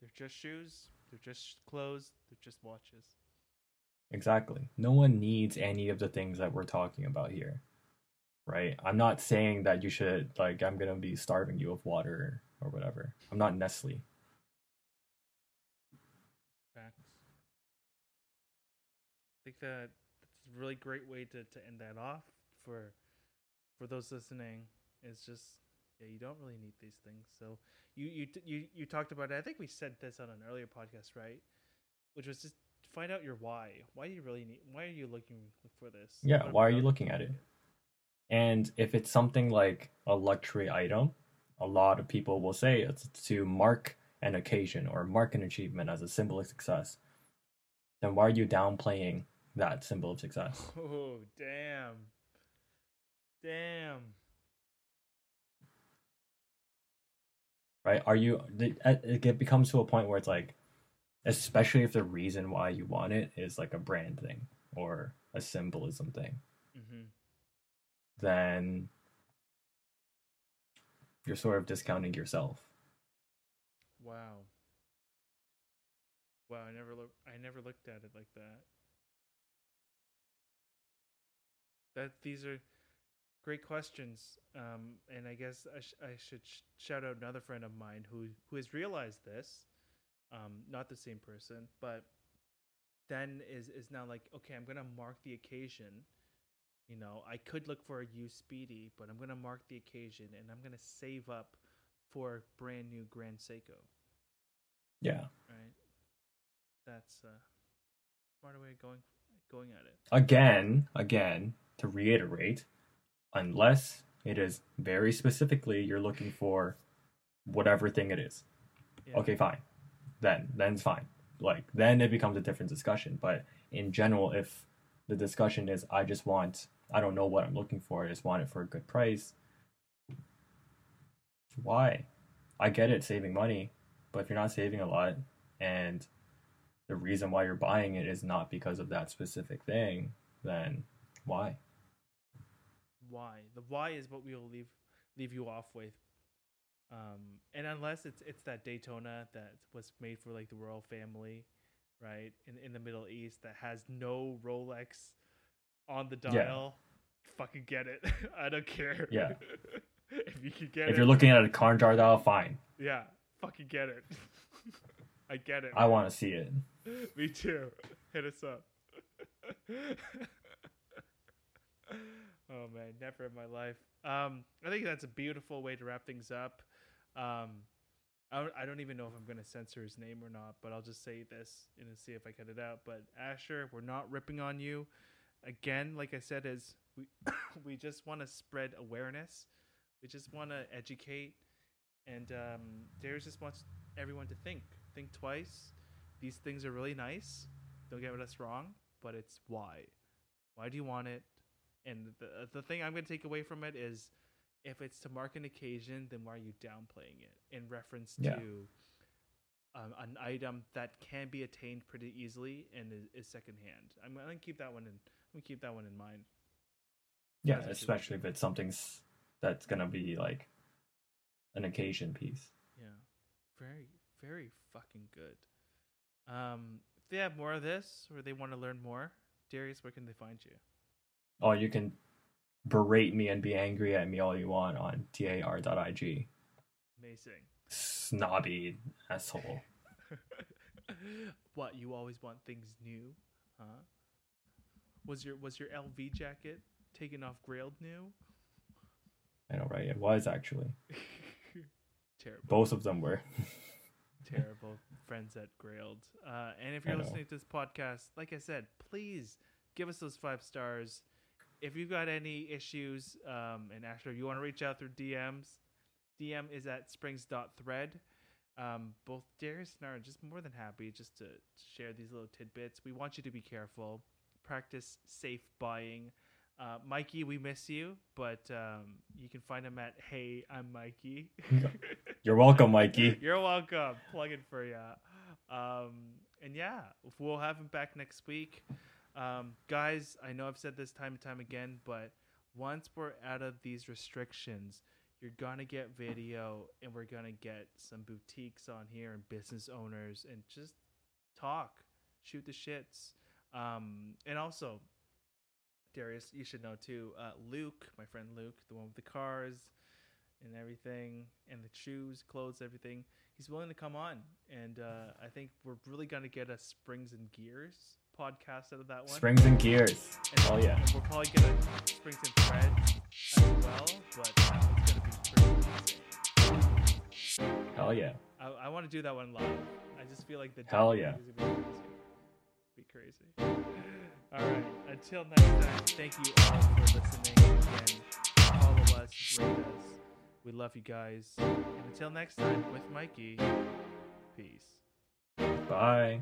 They're just shoes. They're just clothes. They're just watches. Exactly. No one needs any of the things that we're talking about here. Right? I'm not saying that you should like I'm going to be starving you of water or whatever. I'm not Nestle. Facts. I think that that's a really great way to, to end that off for for those listening. It's just yeah, you don't really need these things. So you you you you talked about it. I think we said this on an earlier podcast, right? Which was just find out your why. Why do you really need? Why are you looking for this? Yeah, why are you looking at it? And if it's something like a luxury item, a lot of people will say it's to mark an occasion or mark an achievement as a symbol of success. Then why are you downplaying that symbol of success? (laughs) Oh damn! Damn! Right? Are you uh, it it becomes to a point where it's like especially if the reason why you want it is like a brand thing or a symbolism thing, Mm-hmm. then you're sort of discounting yourself. Wow. Wow, I never look I never looked at it like that. That these are great questions. Um and I guess I, sh- I should sh- shout out another friend of mine who who has realized this. Um not the same person, but then is is now like, okay, I'm going to mark the occasion. You know, I could look for a used Speedy, but I'm going to mark the occasion and I'm going to save up for brand new Grand Seiko Yeah. right? That's a smarter way of going going at it. again, again, to reiterate, unless it is very specifically you're looking for whatever thing it is. Yeah. Okay, fine. Then then it's fine. Like then it becomes a different discussion. But in general, if the discussion is I just want I don't know what I'm looking for, I just want it for a good price. Why? I get it saving money, but if you're not saving a lot and the reason why you're buying it is not because of that specific thing, then why? Why? The why is what we will leave leave you off with. Um, and unless it's it's that Daytona that was made for like the royal family, right? In in the Middle East that has no Rolex on the Yeah. dial. fucking get it. (laughs) I don't care. Yeah. (laughs) if you can get If it, you're looking at a Khanjar dial, fine. yeah, fucking get it. (laughs) I get it. I want to see it. Me too. Hit us up. Oh man, never in my life. Um, I think that's a beautiful way to wrap things up. Um, I don't, I don't even know if I'm going to censor his name or not, but I'll just say this and see if I cut it out. But Asher, we're not ripping on you. Again, like I said, is we (coughs) we just want to spread awareness. We just want to educate, and um, Darius just wants everyone to think, think twice. These things are really nice. Don't get us wrong, but it's why. Why do you want it? And the the thing I'm going to take away from it is, if it's to mark an occasion, then why are you downplaying it in reference Yeah. to um, an item that can be attained pretty easily and is, is secondhand? I'm going to keep that one in. I'm keep that one in mind. Yeah, especially if it's something that's gonna be like an occasion piece. Yeah, very, very fucking good. Um, if they have more of this or they want to learn more, Darius, where can they find you? Oh, you can berate me and be angry at me all you want on tar.ig. Amazing. Snobby asshole. (laughs) what you always want things new, huh? Was your was your LV jacket taken off Grailed new? I know, right? It was actually. (laughs) Terrible. Both of them were. (laughs) terrible friends at Grailed. Uh, and if you're listening to this podcast, like I said, please give us those five stars. If you've got any issues, um, and actually, you want to reach out through DMs, DM is at springs.thread. Um, both Darius and I are just more than happy just to share these little tidbits. We want you to be careful, practice safe buying. Uh, Mikey, we miss you, but um, you can find him at Hey, I'm Mikey. (laughs) You're welcome, Mikey. (laughs) You're welcome. Plug it for you. Um, and yeah, we'll have him back next week. Um, guys, I know I've said this time and time again, but once we're out of these restrictions, you're gonna get video, and we're gonna get some boutiques on here and business owners, and just talk, shoot the shits. Um, and also, Darius, you should know too. Uh, Luke, my friend Luke, the one with the cars and everything, and the shoes, clothes, everything. He's willing to come on, and uh, I think we're really gonna get a Springs and Gears podcast out of that one. Springs and gears. And, Oh, yeah. we'll probably get a Springs and Thread as well, but uh, that one's gonna be pretty. Hell yeah. I, I want to do that one live. I just feel like the Hell yeah. Be crazy. Be crazy. All right. Until next time, thank you all for listening. Again, follow us, rate us. We love you guys. And until next time, with Mikey, peace. Bye.